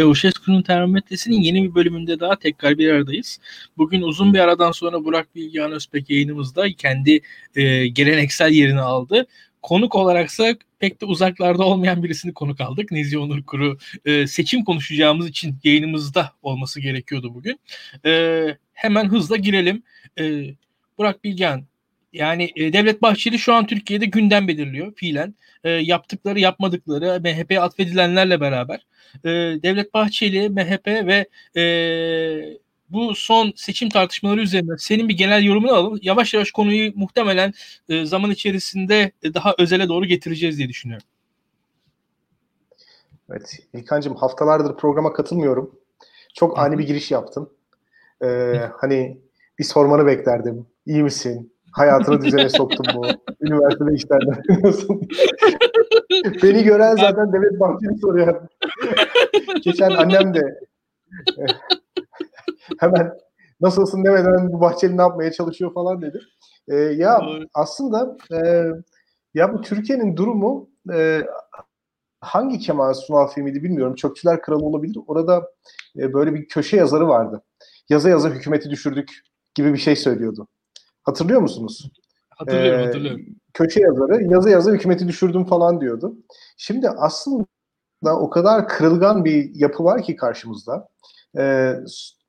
Çavuşescu'nun termometresinin yeni bir bölümünde daha tekrar bir aradayız. Bugün uzun bir aradan sonra Burak Bilgehan Özbek yayınımızda kendi e, geleneksel yerini aldı. Konuk olaraksa pek de uzaklarda olmayan birisini konuk aldık. Nezih Onur Kuru e, seçim konuşacağımız için yayınımızda olması gerekiyordu bugün. E, hemen hızla girelim. E, Burak Bilgehan yani e, Devlet Bahçeli şu an Türkiye'de gündem belirliyor fiilen. E, yaptıkları yapmadıkları MHP'ye atfedilenlerle beraber. E, Devlet Bahçeli, MHP ve e, bu son seçim tartışmaları üzerine senin bir genel yorumunu alalım. Yavaş yavaş konuyu muhtemelen e, zaman içerisinde daha özele doğru getireceğiz diye düşünüyorum. Evet İlkan'cığım haftalardır programa katılmıyorum. Çok ani bir giriş yaptın. Ee, hani bir sormanı beklerdim. İyi misin? Hayatını düzene soktum bu. Üniversitede işlerden Beni gören zaten Devlet Bahçeli soruyor. Geçen annem de hemen nasılsın demeden bu Bahçeli ne yapmaya çalışıyor falan dedi. Ee, ya aslında e, ya bu Türkiye'nin durumu e, hangi Kemal Sunal filmiydi bilmiyorum. Çöpçüler Kralı olabilir. Orada e, böyle bir köşe yazarı vardı. Yaza yaza hükümeti düşürdük gibi bir şey söylüyordu. Hatırlıyor musunuz? Hatırlıyorum, hatırlıyorum. Köşe yazarı yazı yazı hükümeti düşürdüm falan diyordu. Şimdi aslında o kadar kırılgan bir yapı var ki karşımızda. Ee,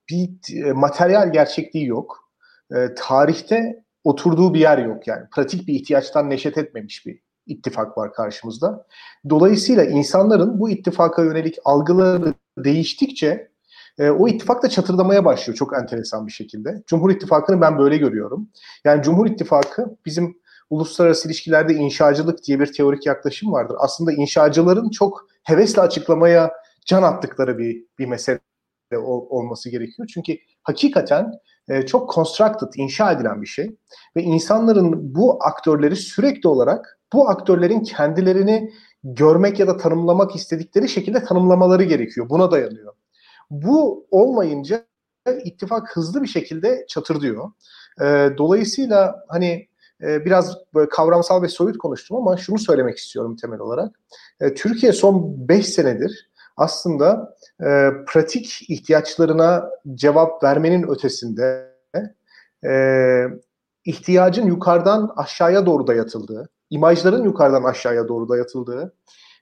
bir e, materyal gerçekliği yok. Ee, tarihte oturduğu bir yer yok yani. Pratik bir ihtiyaçtan neşet etmemiş bir ittifak var karşımızda. Dolayısıyla insanların bu ittifaka yönelik algıları değiştikçe e, o ittifak da çatırdamaya başlıyor çok enteresan bir şekilde. Cumhur İttifakı'nı ben böyle görüyorum. Yani Cumhur İttifakı bizim uluslararası ilişkilerde inşacılık diye bir teorik yaklaşım vardır. Aslında inşacıların çok hevesle açıklamaya can attıkları bir, bir mesele ol, olması gerekiyor. Çünkü hakikaten e, çok constructed, inşa edilen bir şey. Ve insanların bu aktörleri sürekli olarak bu aktörlerin kendilerini görmek ya da tanımlamak istedikleri şekilde tanımlamaları gerekiyor. Buna dayanıyor. Bu olmayınca ittifak hızlı bir şekilde çatırdıyor. E, dolayısıyla hani e, biraz böyle kavramsal ve soyut konuştum ama şunu söylemek istiyorum temel olarak. E, Türkiye son 5 senedir aslında e, pratik ihtiyaçlarına cevap vermenin ötesinde e, ihtiyacın yukarıdan aşağıya doğru dayatıldığı, imajların yukarıdan aşağıya doğru dayatıldığı,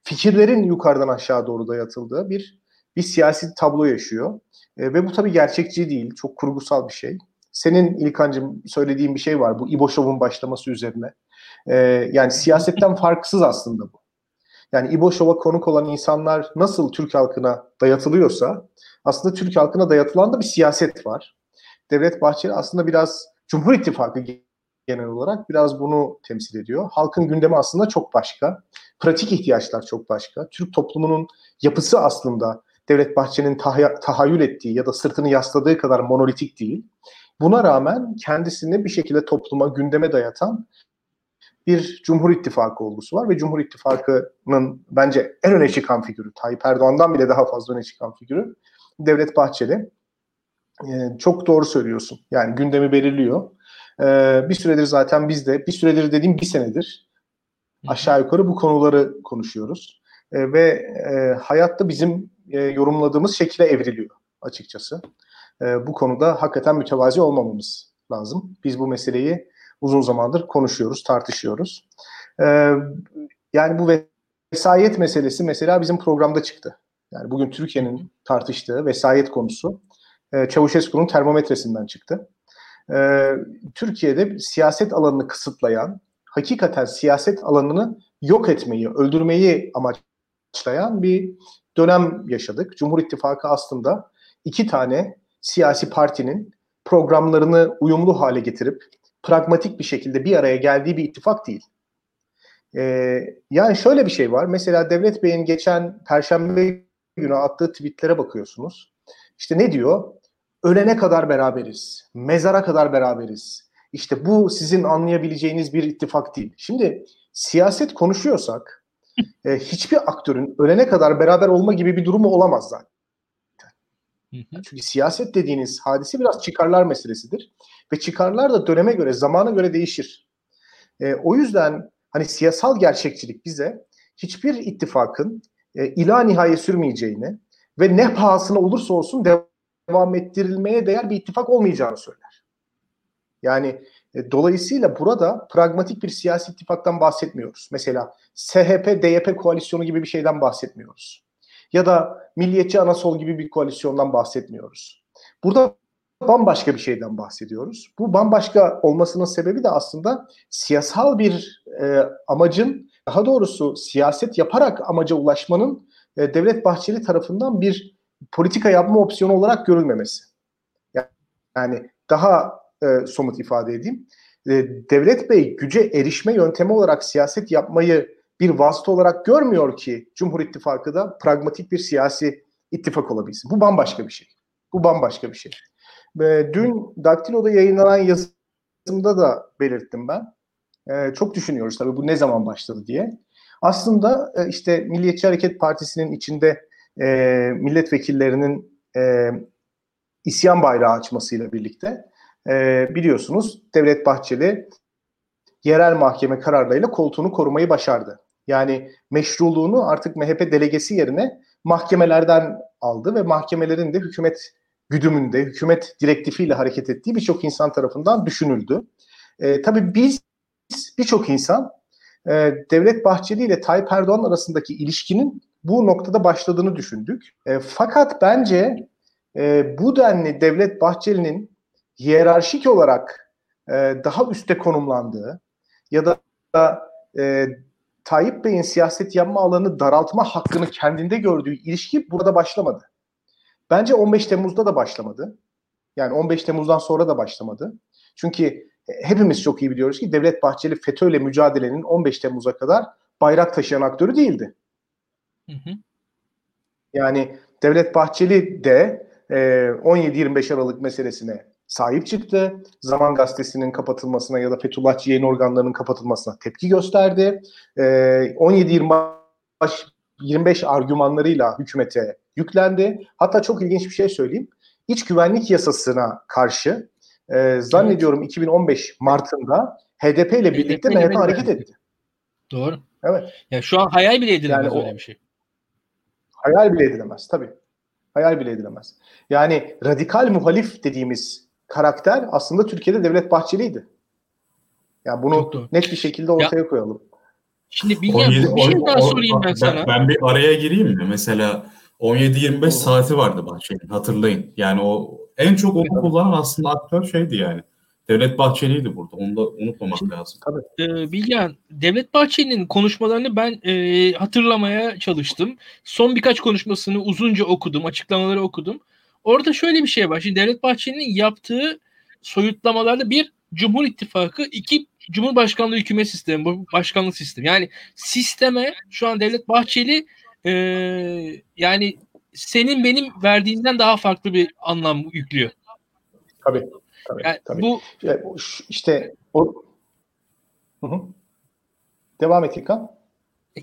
fikirlerin yukarıdan aşağı doğru dayatıldığı bir bir siyasi tablo yaşıyor. E, ve bu tabii gerçekçi değil, çok kurgusal bir şey. Senin İlkan'cığım söylediğin bir şey var bu İbo Show'un başlaması üzerine. E, yani siyasetten farksız aslında bu. Yani İbo Show'a konuk olan insanlar nasıl Türk halkına dayatılıyorsa aslında Türk halkına dayatılan da bir siyaset var. Devlet Bahçeli aslında biraz Cumhur İttifakı genel olarak biraz bunu temsil ediyor. Halkın gündemi aslında çok başka. Pratik ihtiyaçlar çok başka. Türk toplumunun yapısı aslında Devlet Bahçeli'nin tahay- tahayyül ettiği ya da sırtını yasladığı kadar monolitik değil. Buna rağmen kendisini bir şekilde topluma, gündeme dayatan bir Cumhur İttifakı olgusu var ve Cumhur İttifakı'nın bence en öne çıkan figürü, Tayyip Erdoğan'dan bile daha fazla öne çıkan figürü Devlet Bahçeli. Ee, çok doğru söylüyorsun. Yani gündemi belirliyor. Ee, bir süredir zaten biz de, bir süredir dediğim bir senedir aşağı yukarı bu konuları konuşuyoruz. Ee, ve e, hayatta bizim e, yorumladığımız şekilde evriliyor açıkçası. E, bu konuda hakikaten mütevazi olmamamız lazım. Biz bu meseleyi uzun zamandır konuşuyoruz, tartışıyoruz. E, yani bu vesayet meselesi mesela bizim programda çıktı. Yani bugün Türkiye'nin tartıştığı vesayet konusu e, Çavuşescu'nun termometresinden çıktı. E, Türkiye'de siyaset alanını kısıtlayan, hakikaten siyaset alanını yok etmeyi, öldürmeyi amaçlayan bir dönem yaşadık. Cumhur İttifakı aslında iki tane siyasi partinin programlarını uyumlu hale getirip pragmatik bir şekilde bir araya geldiği bir ittifak değil. Ee, yani şöyle bir şey var. Mesela Devlet Bey'in geçen Perşembe günü attığı tweetlere bakıyorsunuz. İşte ne diyor? Ölene kadar beraberiz. Mezara kadar beraberiz. İşte bu sizin anlayabileceğiniz bir ittifak değil. Şimdi siyaset konuşuyorsak e, hiçbir aktörün ölene kadar beraber olma gibi bir durumu olamaz zaten. Çünkü siyaset dediğiniz hadise biraz çıkarlar meselesidir. Ve çıkarlar da döneme göre, zamana göre değişir. E, o yüzden hani siyasal gerçekçilik bize hiçbir ittifakın e, ila nihaye sürmeyeceğini ve ne pahasına olursa olsun devam ettirilmeye değer bir ittifak olmayacağını söyler. Yani dolayısıyla burada pragmatik bir siyasi ittifaktan bahsetmiyoruz. Mesela SHP-DYP koalisyonu gibi bir şeyden bahsetmiyoruz. Ya da Milliyetçi Anasol gibi bir koalisyondan bahsetmiyoruz. Burada bambaşka bir şeyden bahsediyoruz. Bu bambaşka olmasının sebebi de aslında siyasal bir e, amacın, daha doğrusu siyaset yaparak amaca ulaşmanın e, Devlet Bahçeli tarafından bir politika yapma opsiyonu olarak görülmemesi. Yani daha e, somut ifade edeyim. E, Devlet Bey güce erişme yöntemi olarak siyaset yapmayı bir vasıta olarak görmüyor ki Cumhur İttifakı da pragmatik bir siyasi ittifak olabilsin. Bu bambaşka bir şey. Bu bambaşka bir şey. E, dün Daktilo'da yayınlanan yazımda da belirttim ben. E, çok düşünüyoruz tabii bu ne zaman başladı diye. Aslında e, işte Milliyetçi Hareket Partisi'nin içinde e, milletvekillerinin e, isyan bayrağı açmasıyla birlikte e, biliyorsunuz Devlet Bahçeli yerel mahkeme kararlarıyla koltuğunu korumayı başardı. Yani meşruluğunu artık MHP delegesi yerine mahkemelerden aldı ve mahkemelerin de hükümet güdümünde, hükümet direktifiyle hareket ettiği birçok insan tarafından düşünüldü. E, tabii biz birçok insan e, Devlet Bahçeli ile Tayyip Erdoğan arasındaki ilişkinin bu noktada başladığını düşündük. E, fakat bence e, bu denli Devlet Bahçeli'nin hiyerarşik olarak e, daha üste konumlandığı ya da e, Tayyip Bey'in siyaset yapma alanını daraltma hakkını kendinde gördüğü ilişki burada başlamadı. Bence 15 Temmuz'da da başlamadı. Yani 15 Temmuz'dan sonra da başlamadı. Çünkü hepimiz çok iyi biliyoruz ki Devlet Bahçeli FETÖ'yle mücadelenin 15 Temmuz'a kadar bayrak taşıyan aktörü değildi. Hı hı. Yani Devlet Bahçeli de e, 17-25 Aralık meselesine sahip çıktı. Zaman Gazetesi'nin kapatılmasına ya da Fethullahçı yayın organlarının kapatılmasına tepki gösterdi. E, 17-25 25 argümanlarıyla hükümete yüklendi. Hatta çok ilginç bir şey söyleyeyim. İç güvenlik yasasına karşı e, zannediyorum evet. 2015 Mart'ında HDP ile birlikte MHP hareket etti. Doğru. Evet. Ya şu an hayal bile edilemez yani öyle bir şey. Hayal bile edilemez tabii. Hayal bile edilemez. Yani radikal muhalif dediğimiz karakter aslında Türkiye'de Devlet Bahçeli'ydi. Yani bunu net bir şekilde ortaya ya, koyalım. Şimdi bir, 17, bir şey daha sorayım ben, ben sana. Ben bir araya gireyim mi? Mesela 17-25 saati vardı Bahçeli'nin hatırlayın. Yani o en çok onu kullanan aslında aktör şeydi yani. Devlet Bahçeli'ydi burada. Onu da unutmamak Şimdi, lazım. Tabii. E, Bilgehan, Devlet Bahçeli'nin konuşmalarını ben e, hatırlamaya çalıştım. Son birkaç konuşmasını uzunca okudum, açıklamaları okudum. Orada şöyle bir şey var. Şimdi Devlet Bahçeli'nin yaptığı soyutlamalarda bir Cumhur İttifakı, iki Cumhurbaşkanlığı hükümet sistemi, bu başkanlık sistemi. Yani sisteme şu an Devlet Bahçeli e, yani senin benim verdiğinden daha farklı bir anlam yüklüyor. Tabii. Tabii, yani tabii. Bu işte o hı hı. Devam et İlkan.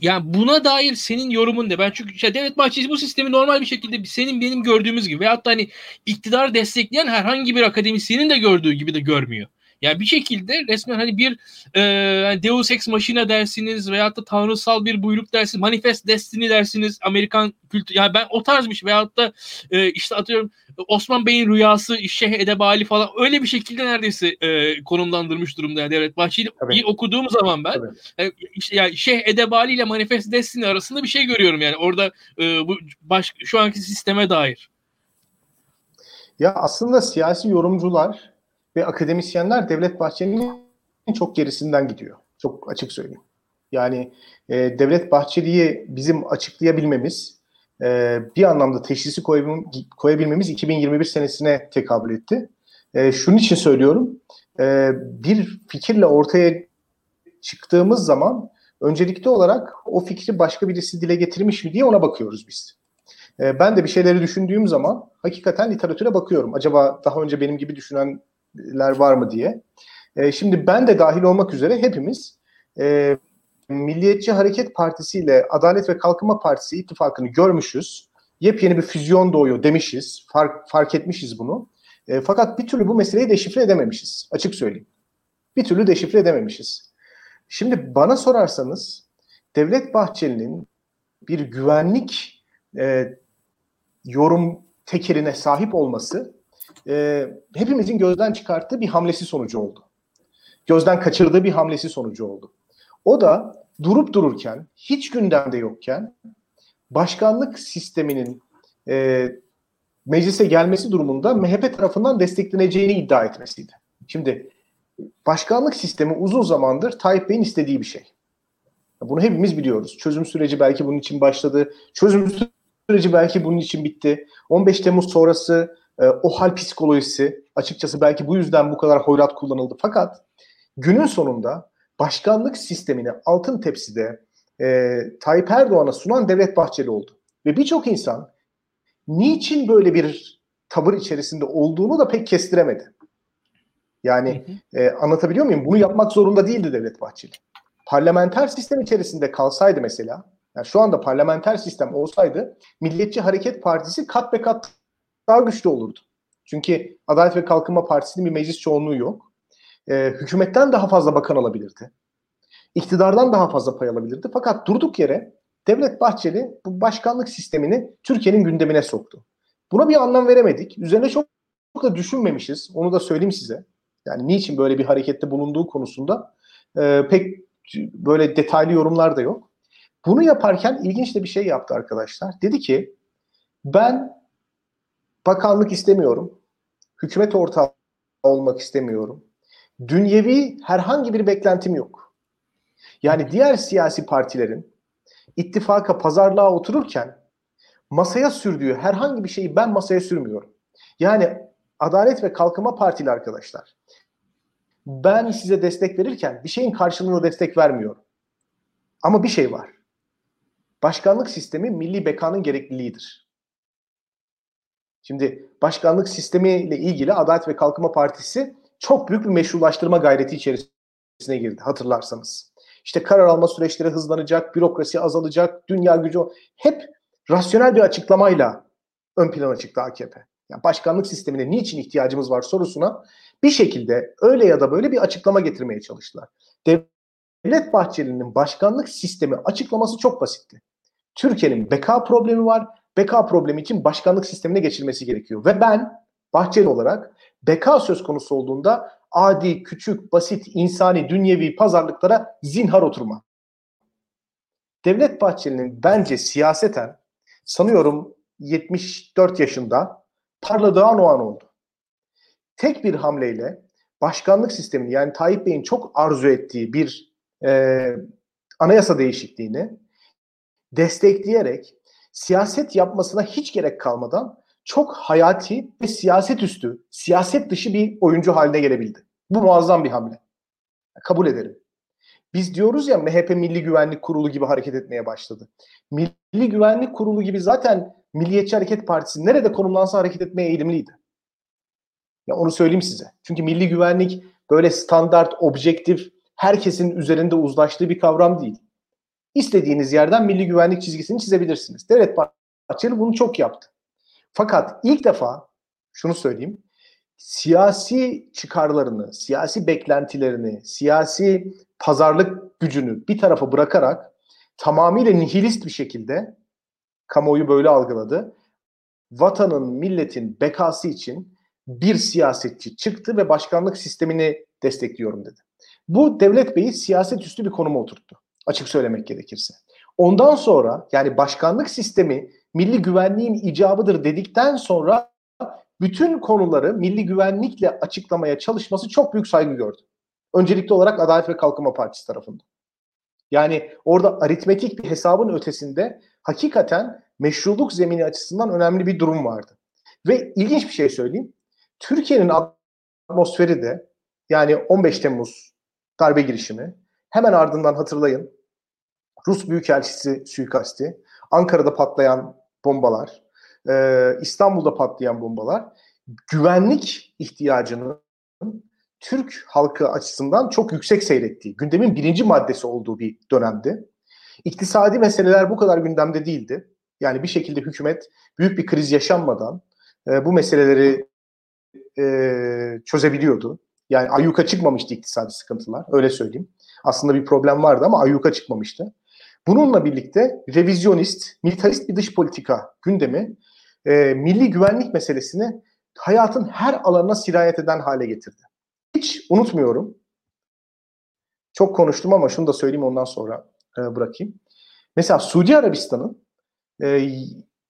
Yani buna dair senin yorumun ne? Ben çünkü işte Devlet Bahçeli bu sistemi normal bir şekilde senin benim gördüğümüz gibi veyahut da hani iktidar destekleyen herhangi bir akademisyenin de gördüğü gibi de görmüyor. Yani bir şekilde resmen hani bir e, Deus Ex Machina dersiniz veyahut da tanrısal bir buyruk dersiniz, Manifest Destiny dersiniz, Amerikan kültür. Yani ben o tarz bir şey veyahut da e, işte atıyorum Osman Bey'in rüyası, Şeyh Edebali falan öyle bir şekilde neredeyse e, konumlandırmış durumda yani Devlet Bahçeli. Bir okuduğum zaman ben e, işte yani Şeyh Edebali ile Manifest Destiny arasında bir şey görüyorum yani orada e, bu baş, şu anki sisteme dair. Ya aslında siyasi yorumcular ve akademisyenler Devlet Bahçeli'nin çok gerisinden gidiyor. Çok açık söyleyeyim. Yani e, Devlet Bahçeli'yi bizim açıklayabilmemiz, e, bir anlamda teşhisi koyabilmemiz 2021 senesine tekabül etti. E, şunun için söylüyorum, e, bir fikirle ortaya çıktığımız zaman öncelikli olarak o fikri başka birisi dile getirmiş mi diye ona bakıyoruz biz. E, ben de bir şeyleri düşündüğüm zaman hakikaten literatüre bakıyorum. Acaba daha önce benim gibi düşünen ler var mı diye. E, şimdi ben de dahil olmak üzere hepimiz e, Milliyetçi Hareket Partisi ile Adalet ve Kalkınma Partisi ittifakını görmüşüz. Yepyeni bir füzyon doğuyor demişiz. Fark, fark etmişiz bunu. E, fakat bir türlü bu meseleyi deşifre edememişiz. Açık söyleyeyim. Bir türlü deşifre edememişiz. Şimdi bana sorarsanız Devlet Bahçeli'nin bir güvenlik e, yorum tekerine sahip olması e, hepimizin gözden çıkarttığı bir hamlesi sonucu oldu. Gözden kaçırdığı bir hamlesi sonucu oldu. O da durup dururken, hiç gündemde yokken başkanlık sisteminin e, meclise gelmesi durumunda MHP tarafından destekleneceğini iddia etmesiydi. Şimdi başkanlık sistemi uzun zamandır Tayyip Bey'in istediği bir şey. Bunu hepimiz biliyoruz. Çözüm süreci belki bunun için başladı. Çözüm süreci belki bunun için bitti. 15 Temmuz sonrası e, o hal psikolojisi açıkçası belki bu yüzden bu kadar hoyrat kullanıldı. Fakat günün sonunda başkanlık sistemini altın tepside e, Tayyip Erdoğan'a sunan Devlet Bahçeli oldu. Ve birçok insan niçin böyle bir tavır içerisinde olduğunu da pek kestiremedi. Yani e, anlatabiliyor muyum? Bunu yapmak zorunda değildi Devlet Bahçeli. Parlamenter sistem içerisinde kalsaydı mesela, yani şu anda parlamenter sistem olsaydı Milliyetçi Hareket Partisi kat be kat daha güçlü olurdu. Çünkü Adalet ve Kalkınma Partisi'nin bir meclis çoğunluğu yok. E, hükümetten daha fazla bakan alabilirdi. İktidardan daha fazla pay alabilirdi. Fakat durduk yere Devlet Bahçeli bu başkanlık sistemini Türkiye'nin gündemine soktu. Buna bir anlam veremedik. Üzerine çok, çok da düşünmemişiz. Onu da söyleyeyim size. Yani niçin böyle bir harekette bulunduğu konusunda e, pek böyle detaylı yorumlar da yok. Bunu yaparken ilginç de bir şey yaptı arkadaşlar. Dedi ki ben bakanlık istemiyorum. Hükümet ortağı olmak istemiyorum. Dünyevi herhangi bir beklentim yok. Yani diğer siyasi partilerin ittifaka, pazarlığa otururken masaya sürdüğü herhangi bir şeyi ben masaya sürmüyorum. Yani Adalet ve Kalkınma Partili arkadaşlar. Ben size destek verirken bir şeyin karşılığında destek vermiyorum. Ama bir şey var. Başkanlık sistemi milli bekanın gerekliliğidir. Şimdi başkanlık sistemiyle ilgili Adalet ve Kalkınma Partisi çok büyük bir meşrulaştırma gayreti içerisine girdi hatırlarsanız. İşte karar alma süreçleri hızlanacak, bürokrasi azalacak, dünya gücü hep rasyonel bir açıklamayla ön plana çıktı AKP. Yani başkanlık sistemine niçin ihtiyacımız var sorusuna bir şekilde öyle ya da böyle bir açıklama getirmeye çalıştılar. Devlet Bahçeli'nin başkanlık sistemi açıklaması çok basitti. Türkiye'nin beka problemi var. Beka problemi için başkanlık sistemine geçilmesi gerekiyor. Ve ben Bahçeli olarak beka söz konusu olduğunda adi, küçük, basit, insani, dünyevi pazarlıklara zinhar oturma. Devlet Bahçeli'nin bence siyaseten sanıyorum 74 yaşında parladığı an o an oldu. Tek bir hamleyle başkanlık sistemini yani Tayyip Bey'in çok arzu ettiği bir e, anayasa değişikliğini destekleyerek siyaset yapmasına hiç gerek kalmadan çok hayati ve siyaset üstü, siyaset dışı bir oyuncu haline gelebildi. Bu muazzam bir hamle. Kabul ederim. Biz diyoruz ya MHP Milli Güvenlik Kurulu gibi hareket etmeye başladı. Milli Güvenlik Kurulu gibi zaten Milliyetçi Hareket Partisi nerede konumlansa hareket etmeye eğilimliydi. Ya onu söyleyeyim size. Çünkü milli güvenlik böyle standart, objektif, herkesin üzerinde uzlaştığı bir kavram değil. İstediğiniz yerden milli güvenlik çizgisini çizebilirsiniz. Devlet Bahçeli bunu çok yaptı. Fakat ilk defa şunu söyleyeyim. Siyasi çıkarlarını, siyasi beklentilerini, siyasi pazarlık gücünü bir tarafa bırakarak tamamıyla nihilist bir şekilde kamuoyu böyle algıladı. Vatanın, milletin bekası için bir siyasetçi çıktı ve başkanlık sistemini destekliyorum dedi. Bu Devlet Bey'i siyaset üstü bir konuma oturttu. Açık söylemek gerekirse. Ondan sonra yani başkanlık sistemi milli güvenliğin icabıdır dedikten sonra bütün konuları milli güvenlikle açıklamaya çalışması çok büyük saygı gördü. Öncelikli olarak Adalet ve Kalkınma Partisi tarafından. Yani orada aritmetik bir hesabın ötesinde hakikaten meşruluk zemini açısından önemli bir durum vardı. Ve ilginç bir şey söyleyeyim. Türkiye'nin atmosferi de yani 15 Temmuz darbe girişimi hemen ardından hatırlayın Rus Büyükelçisi suikasti, Ankara'da patlayan bombalar, e, İstanbul'da patlayan bombalar güvenlik ihtiyacını Türk halkı açısından çok yüksek seyrettiği, gündemin birinci maddesi olduğu bir dönemdi. İktisadi meseleler bu kadar gündemde değildi. Yani bir şekilde hükümet büyük bir kriz yaşanmadan e, bu meseleleri e, çözebiliyordu. Yani ayyuka çıkmamıştı iktisadi sıkıntılar, öyle söyleyeyim. Aslında bir problem vardı ama ayyuka çıkmamıştı. Bununla birlikte revizyonist, militarist bir dış politika gündemi e, milli güvenlik meselesini hayatın her alanına sirayet eden hale getirdi. Hiç unutmuyorum. Çok konuştum ama şunu da söyleyeyim ondan sonra e, bırakayım. Mesela Suudi Arabistan'ın e,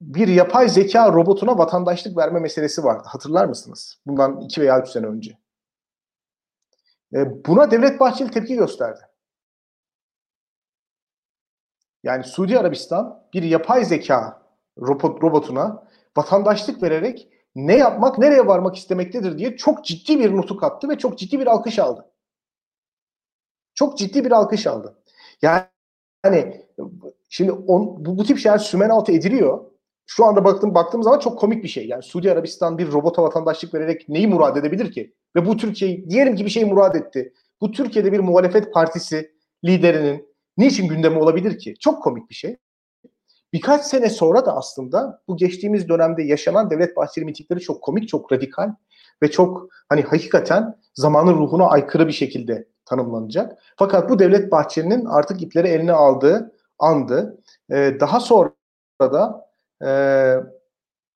bir yapay zeka robotuna vatandaşlık verme meselesi vardı. Hatırlar mısınız? Bundan iki veya üç sene önce. E, buna Devlet Bahçeli tepki gösterdi. Yani Suudi Arabistan bir yapay zeka robot, robotuna vatandaşlık vererek ne yapmak, nereye varmak istemektedir diye çok ciddi bir nutuk attı ve çok ciddi bir alkış aldı. Çok ciddi bir alkış aldı. Yani hani şimdi on, bu, bu tip şeyler sümen altı ediliyor. Şu anda baktım baktığım zaman çok komik bir şey. Yani Suudi Arabistan bir robota vatandaşlık vererek neyi murad edebilir ki? Ve bu Türkiye diyelim ki bir şey murad etti. Bu Türkiye'de bir muhalefet partisi liderinin niçin gündemi olabilir ki? Çok komik bir şey. Birkaç sene sonra da aslında bu geçtiğimiz dönemde yaşanan Devlet Bahçeli mitingleri çok komik, çok radikal ve çok hani hakikaten zamanın ruhuna aykırı bir şekilde tanımlanacak. Fakat bu Devlet Bahçeli'nin artık ipleri eline aldığı andı. Ee, daha sonra da e,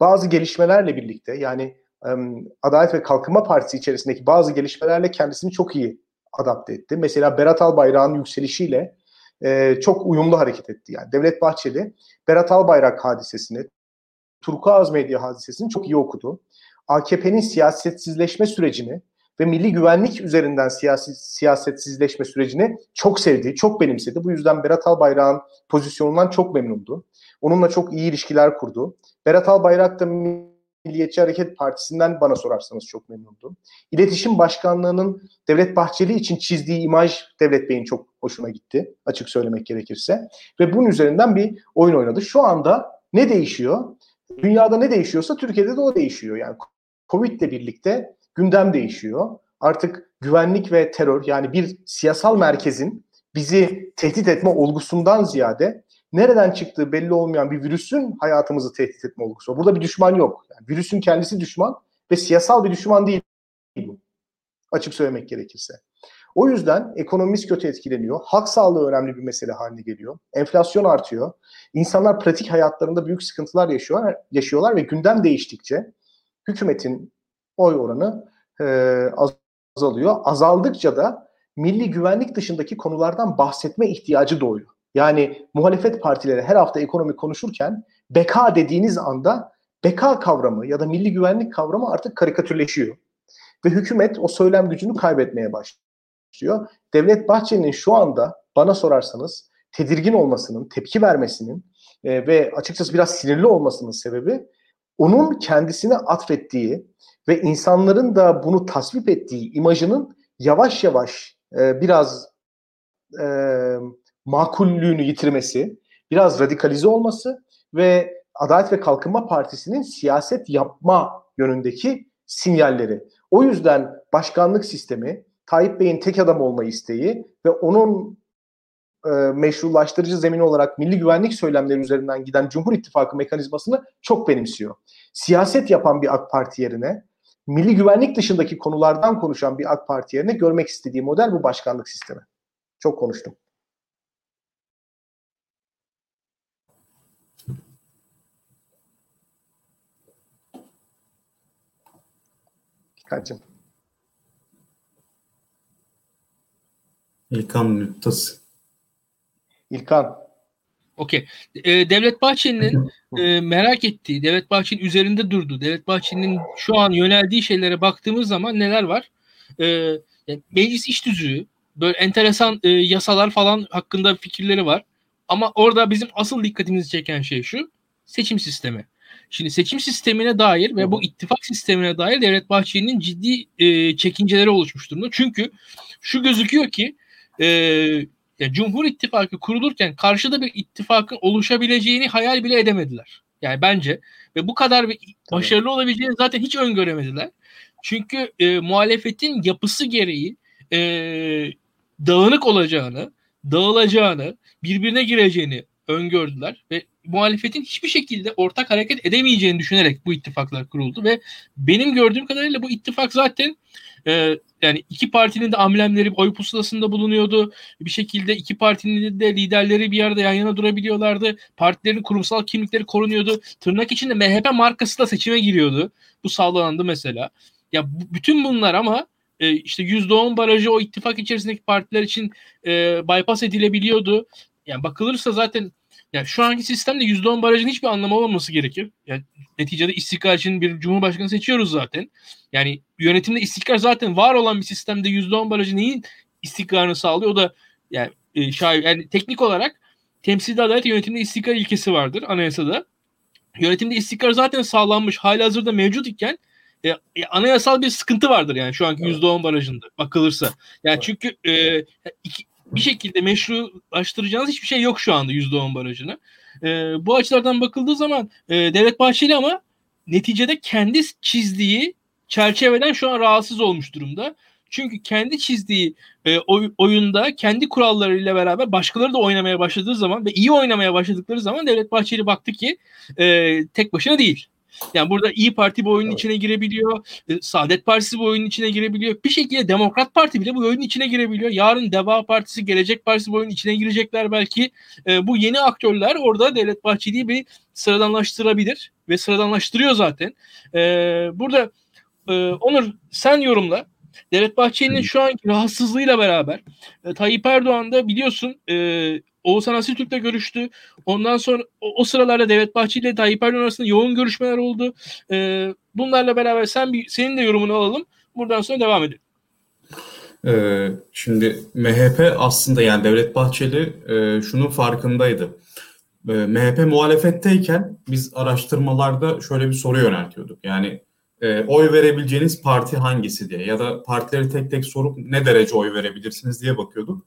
bazı gelişmelerle birlikte yani e, Adalet ve Kalkınma Partisi içerisindeki bazı gelişmelerle kendisini çok iyi adapte etti. Mesela Berat Albayrak'ın yükselişiyle e, çok uyumlu hareket etti. Yani Devlet Bahçeli Berat Albayrak hadisesini, Turkuaz Medya hadisesini çok iyi okudu. AKP'nin siyasetsizleşme sürecini ve milli güvenlik üzerinden siyasi siyasetsizleşme sürecini çok sevdi, çok benimsedi. Bu yüzden Berat Albayrak'ın pozisyonundan çok memnundu. Onunla çok iyi ilişkiler kurdu. Berat Albayrak da Milliyetçi Hareket Partisi'nden bana sorarsanız çok memnundum. İletişim Başkanlığı'nın Devlet Bahçeli için çizdiği imaj Devlet Bey'in çok hoşuna gitti açık söylemek gerekirse. Ve bunun üzerinden bir oyun oynadı. Şu anda ne değişiyor? Dünyada ne değişiyorsa Türkiye'de de o değişiyor. Yani Covid ile birlikte gündem değişiyor. Artık güvenlik ve terör yani bir siyasal merkezin bizi tehdit etme olgusundan ziyade nereden çıktığı belli olmayan bir virüsün hayatımızı tehdit etme olgusu. Burada bir düşman yok. Yani virüsün kendisi düşman ve siyasal bir düşman değil bu. Açık söylemek gerekirse. O yüzden ekonomimiz kötü etkileniyor. Halk sağlığı önemli bir mesele haline geliyor. Enflasyon artıyor. İnsanlar pratik hayatlarında büyük sıkıntılar yaşıyorlar, yaşıyorlar ve gündem değiştikçe hükümetin oy oranı e, azalıyor. Azaldıkça da milli güvenlik dışındaki konulardan bahsetme ihtiyacı doğuyor. Yani muhalefet partileri her hafta ekonomi konuşurken beka dediğiniz anda beka kavramı ya da milli güvenlik kavramı artık karikatürleşiyor. Ve hükümet o söylem gücünü kaybetmeye başlıyor. Devlet Bahçeli'nin şu anda bana sorarsanız tedirgin olmasının, tepki vermesinin e, ve açıkçası biraz sinirli olmasının sebebi onun kendisine atfettiği ve insanların da bunu tasvip ettiği imajının yavaş yavaş e, biraz e, makullüğünü yitirmesi, biraz radikalize olması ve Adalet ve Kalkınma Partisi'nin siyaset yapma yönündeki sinyalleri. O yüzden başkanlık sistemi, Tayyip Bey'in tek adam olma isteği ve onun e, meşrulaştırıcı zemin olarak milli güvenlik söylemleri üzerinden giden Cumhur İttifakı mekanizmasını çok benimsiyor. Siyaset yapan bir AK Parti yerine milli güvenlik dışındaki konulardan konuşan bir AK Parti yerine görmek istediği model bu başkanlık sistemi. Çok konuştum. Kaçım. İlkan Mümtaz. İlkan. Okey. E, Devlet Bahçeli'nin e, merak ettiği, Devlet Bahçeli üzerinde durduğu, Devlet Bahçeli'nin şu an yöneldiği şeylere baktığımız zaman neler var? E, yani meclis iş tüzüğü, böyle enteresan e, yasalar falan hakkında fikirleri var. Ama orada bizim asıl dikkatimizi çeken şey şu, seçim sistemi. Şimdi seçim sistemine dair ve bu ittifak sistemine dair Devlet Bahçeli'nin ciddi e, çekinceleri oluşmuş durumda. Çünkü şu gözüküyor ki e, ya Cumhur İttifakı kurulurken karşıda bir ittifakın oluşabileceğini hayal bile edemediler. Yani bence ve bu kadar bir başarılı olabileceğini zaten hiç öngöremediler. Çünkü e, muhalefetin yapısı gereği e, dağınık olacağını, dağılacağını, birbirine gireceğini öngördüler ve muhalefetin hiçbir şekilde ortak hareket edemeyeceğini düşünerek bu ittifaklar kuruldu ve benim gördüğüm kadarıyla bu ittifak zaten e, yani iki partinin de amblemleri oy pusulasında bulunuyordu. Bir şekilde iki partinin de liderleri bir arada yan yana durabiliyorlardı. Partilerin kurumsal kimlikleri korunuyordu. Tırnak içinde MHP markası da seçime giriyordu. Bu sağlandı mesela. Ya bu, bütün bunlar ama e, işte %10 barajı o ittifak içerisindeki partiler için e, bypass edilebiliyordu. Yani bakılırsa zaten yani şu anki sistemde %10 barajın hiçbir anlamı olmaması gerekir. Yani neticede istikrar için bir cumhurbaşkanı seçiyoruz zaten. Yani yönetimde istikrar zaten var olan bir sistemde %10 barajı neyin istikrarını sağlıyor? O da yani, e, şahit, yani teknik olarak temsilde adalet yönetimde istikrar ilkesi vardır anayasada. Yönetimde istikrar zaten sağlanmış, hali hazırda mevcut iken e, e, anayasal bir sıkıntı vardır yani şu anki evet. %10 barajında bakılırsa. Yani evet. çünkü e, iki, bir şekilde meşrulaştıracağınız hiçbir şey yok şu anda %10 barajını. E, bu açılardan bakıldığı zaman e, Devlet Bahçeli ama neticede kendi çizdiği çerçeveden şu an rahatsız olmuş durumda. Çünkü kendi çizdiği e, oy, oyunda kendi kurallarıyla beraber başkaları da oynamaya başladığı zaman ve iyi oynamaya başladıkları zaman Devlet Bahçeli baktı ki e, tek başına değil. Yani burada İyi Parti bu oyunun evet. içine girebiliyor. E, Saadet Partisi bu oyunun içine girebiliyor. Bir şekilde Demokrat Parti bile bu oyunun içine girebiliyor. Yarın Deva Partisi, Gelecek Partisi bu oyunun içine girecekler belki. E, bu yeni aktörler orada Devlet Bahçeli'yi bir sıradanlaştırabilir ve sıradanlaştırıyor zaten. E, burada e, Onur sen yorumla. Devlet Bahçeli'nin şu anki rahatsızlığıyla beraber e, Tayyip Erdoğan da biliyorsun e, Oğuzhan Asiltürk'le görüştü. Ondan sonra o, o sıralarda Devlet Bahçeli ile Tayyip Erdoğan arasında yoğun görüşmeler oldu. E, bunlarla beraber sen bir senin de yorumunu alalım. Buradan sonra devam edelim. Ee, şimdi MHP aslında yani Devlet Bahçeli e, şunun farkındaydı. E, MHP muhalefetteyken biz araştırmalarda şöyle bir soru yöneltiyorduk. Yani e, oy verebileceğiniz parti hangisi diye ya da partileri tek tek sorup ne derece oy verebilirsiniz diye bakıyorduk.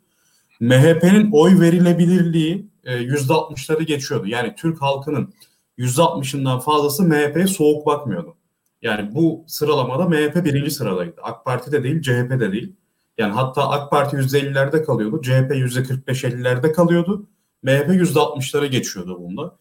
MHP'nin oy verilebilirliği e, %60'ları geçiyordu. Yani Türk halkının %60'ından fazlası MHP'ye soğuk bakmıyordu. Yani bu sıralamada MHP birinci sıradaydı. AK Parti de değil, CHP de değil. Yani hatta AK Parti %50'lerde kalıyordu, CHP %45-50'lerde kalıyordu. MHP %60'lara geçiyordu bunda.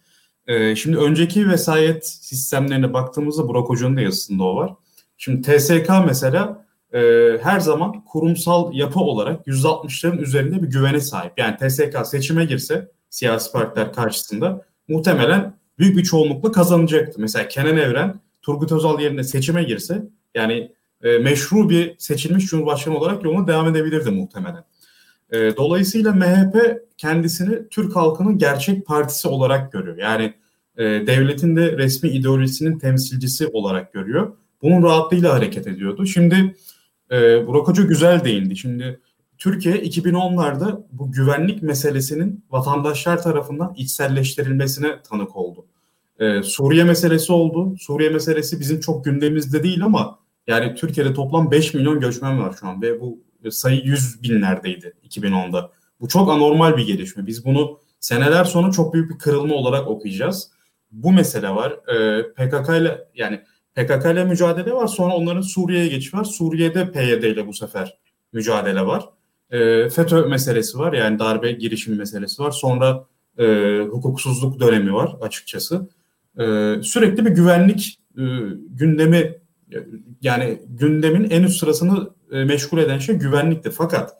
Ee, şimdi önceki vesayet sistemlerine baktığımızda Burak Hoca'nın da yazısında o var. Şimdi TSK mesela e, her zaman kurumsal yapı olarak %60'ların üzerinde bir güvene sahip. Yani TSK seçime girse siyasi partiler karşısında muhtemelen büyük bir çoğunlukla kazanacaktı. Mesela Kenan Evren Turgut Özal yerine seçime girse yani e, meşru bir seçilmiş cumhurbaşkanı olarak yoluna devam edebilirdi muhtemelen. E, dolayısıyla MHP kendisini Türk halkının gerçek partisi olarak görüyor. Yani e, devletin de resmi ideolojisinin temsilcisi olarak görüyor. Bunun rahatlığıyla hareket ediyordu. Şimdi e, Burak Hoca güzel değindi. Şimdi Türkiye 2010'larda bu güvenlik meselesinin vatandaşlar tarafından içselleştirilmesine tanık oldu. Ee, Suriye meselesi oldu. Suriye meselesi bizim çok gündemimizde değil ama yani Türkiye'de toplam 5 milyon göçmen var şu an ve bu sayı 100 binlerdeydi 2010'da. Bu çok anormal bir gelişme. Biz bunu seneler sonra çok büyük bir kırılma olarak okuyacağız. Bu mesele var. Ee, PKK ile yani PKK ile mücadele var. Sonra onların Suriye'ye geçiş var. Suriye'de PYD ile bu sefer mücadele var. E, FETÖ meselesi var. Yani darbe girişim meselesi var. Sonra e, hukuksuzluk dönemi var açıkçası. E, sürekli bir güvenlik e, gündemi yani gündemin en üst sırasını e, meşgul eden şey güvenlikti. Fakat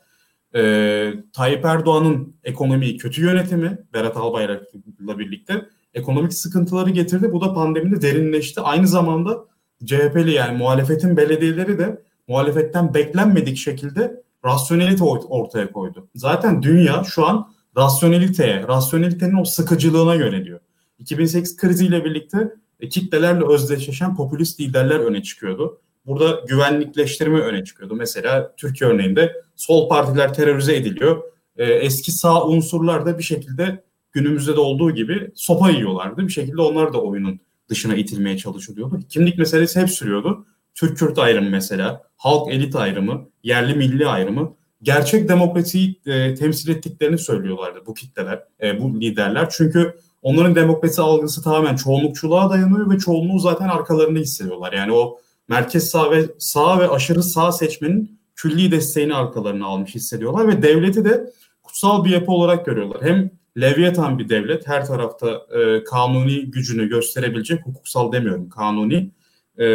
e, Tayyip Erdoğan'ın ekonomiyi kötü yönetimi Berat Albayrak'la birlikte ekonomik sıkıntıları getirdi. Bu da pandemide derinleşti. Aynı zamanda CHP'li yani muhalefetin belediyeleri de muhalefetten beklenmedik şekilde rasyonelite ortaya koydu. Zaten dünya şu an rasyoneliteye, rasyonelitenin o sıkıcılığına yöneliyor. 2008 kriziyle birlikte e, kitlelerle özdeşleşen popülist liderler öne çıkıyordu. Burada güvenlikleştirme öne çıkıyordu. Mesela Türkiye örneğinde sol partiler terörize ediliyor. E, eski sağ unsurlar da bir şekilde günümüzde de olduğu gibi sopa yiyorlardı. Bir şekilde onlar da oyunun dışına itilmeye çalışılıyordu. Kimlik meselesi hep sürüyordu. Türk-Kürt ayrımı mesela, halk elit ayrımı, yerli milli ayrımı gerçek demokrasiyi e, temsil ettiklerini söylüyorlardı bu kitleler, e, bu liderler. Çünkü onların demokrasi algısı tamamen çoğunlukçuluğa dayanıyor ve çoğunluğu zaten arkalarında hissediyorlar. Yani o merkez sağ ve sağ ve aşırı sağ seçmenin külli desteğini arkalarına almış hissediyorlar ve devleti de kutsal bir yapı olarak görüyorlar. Hem Leviathan bir devlet. Her tarafta e, kanuni gücünü gösterebilecek, hukuksal demiyorum kanuni. E,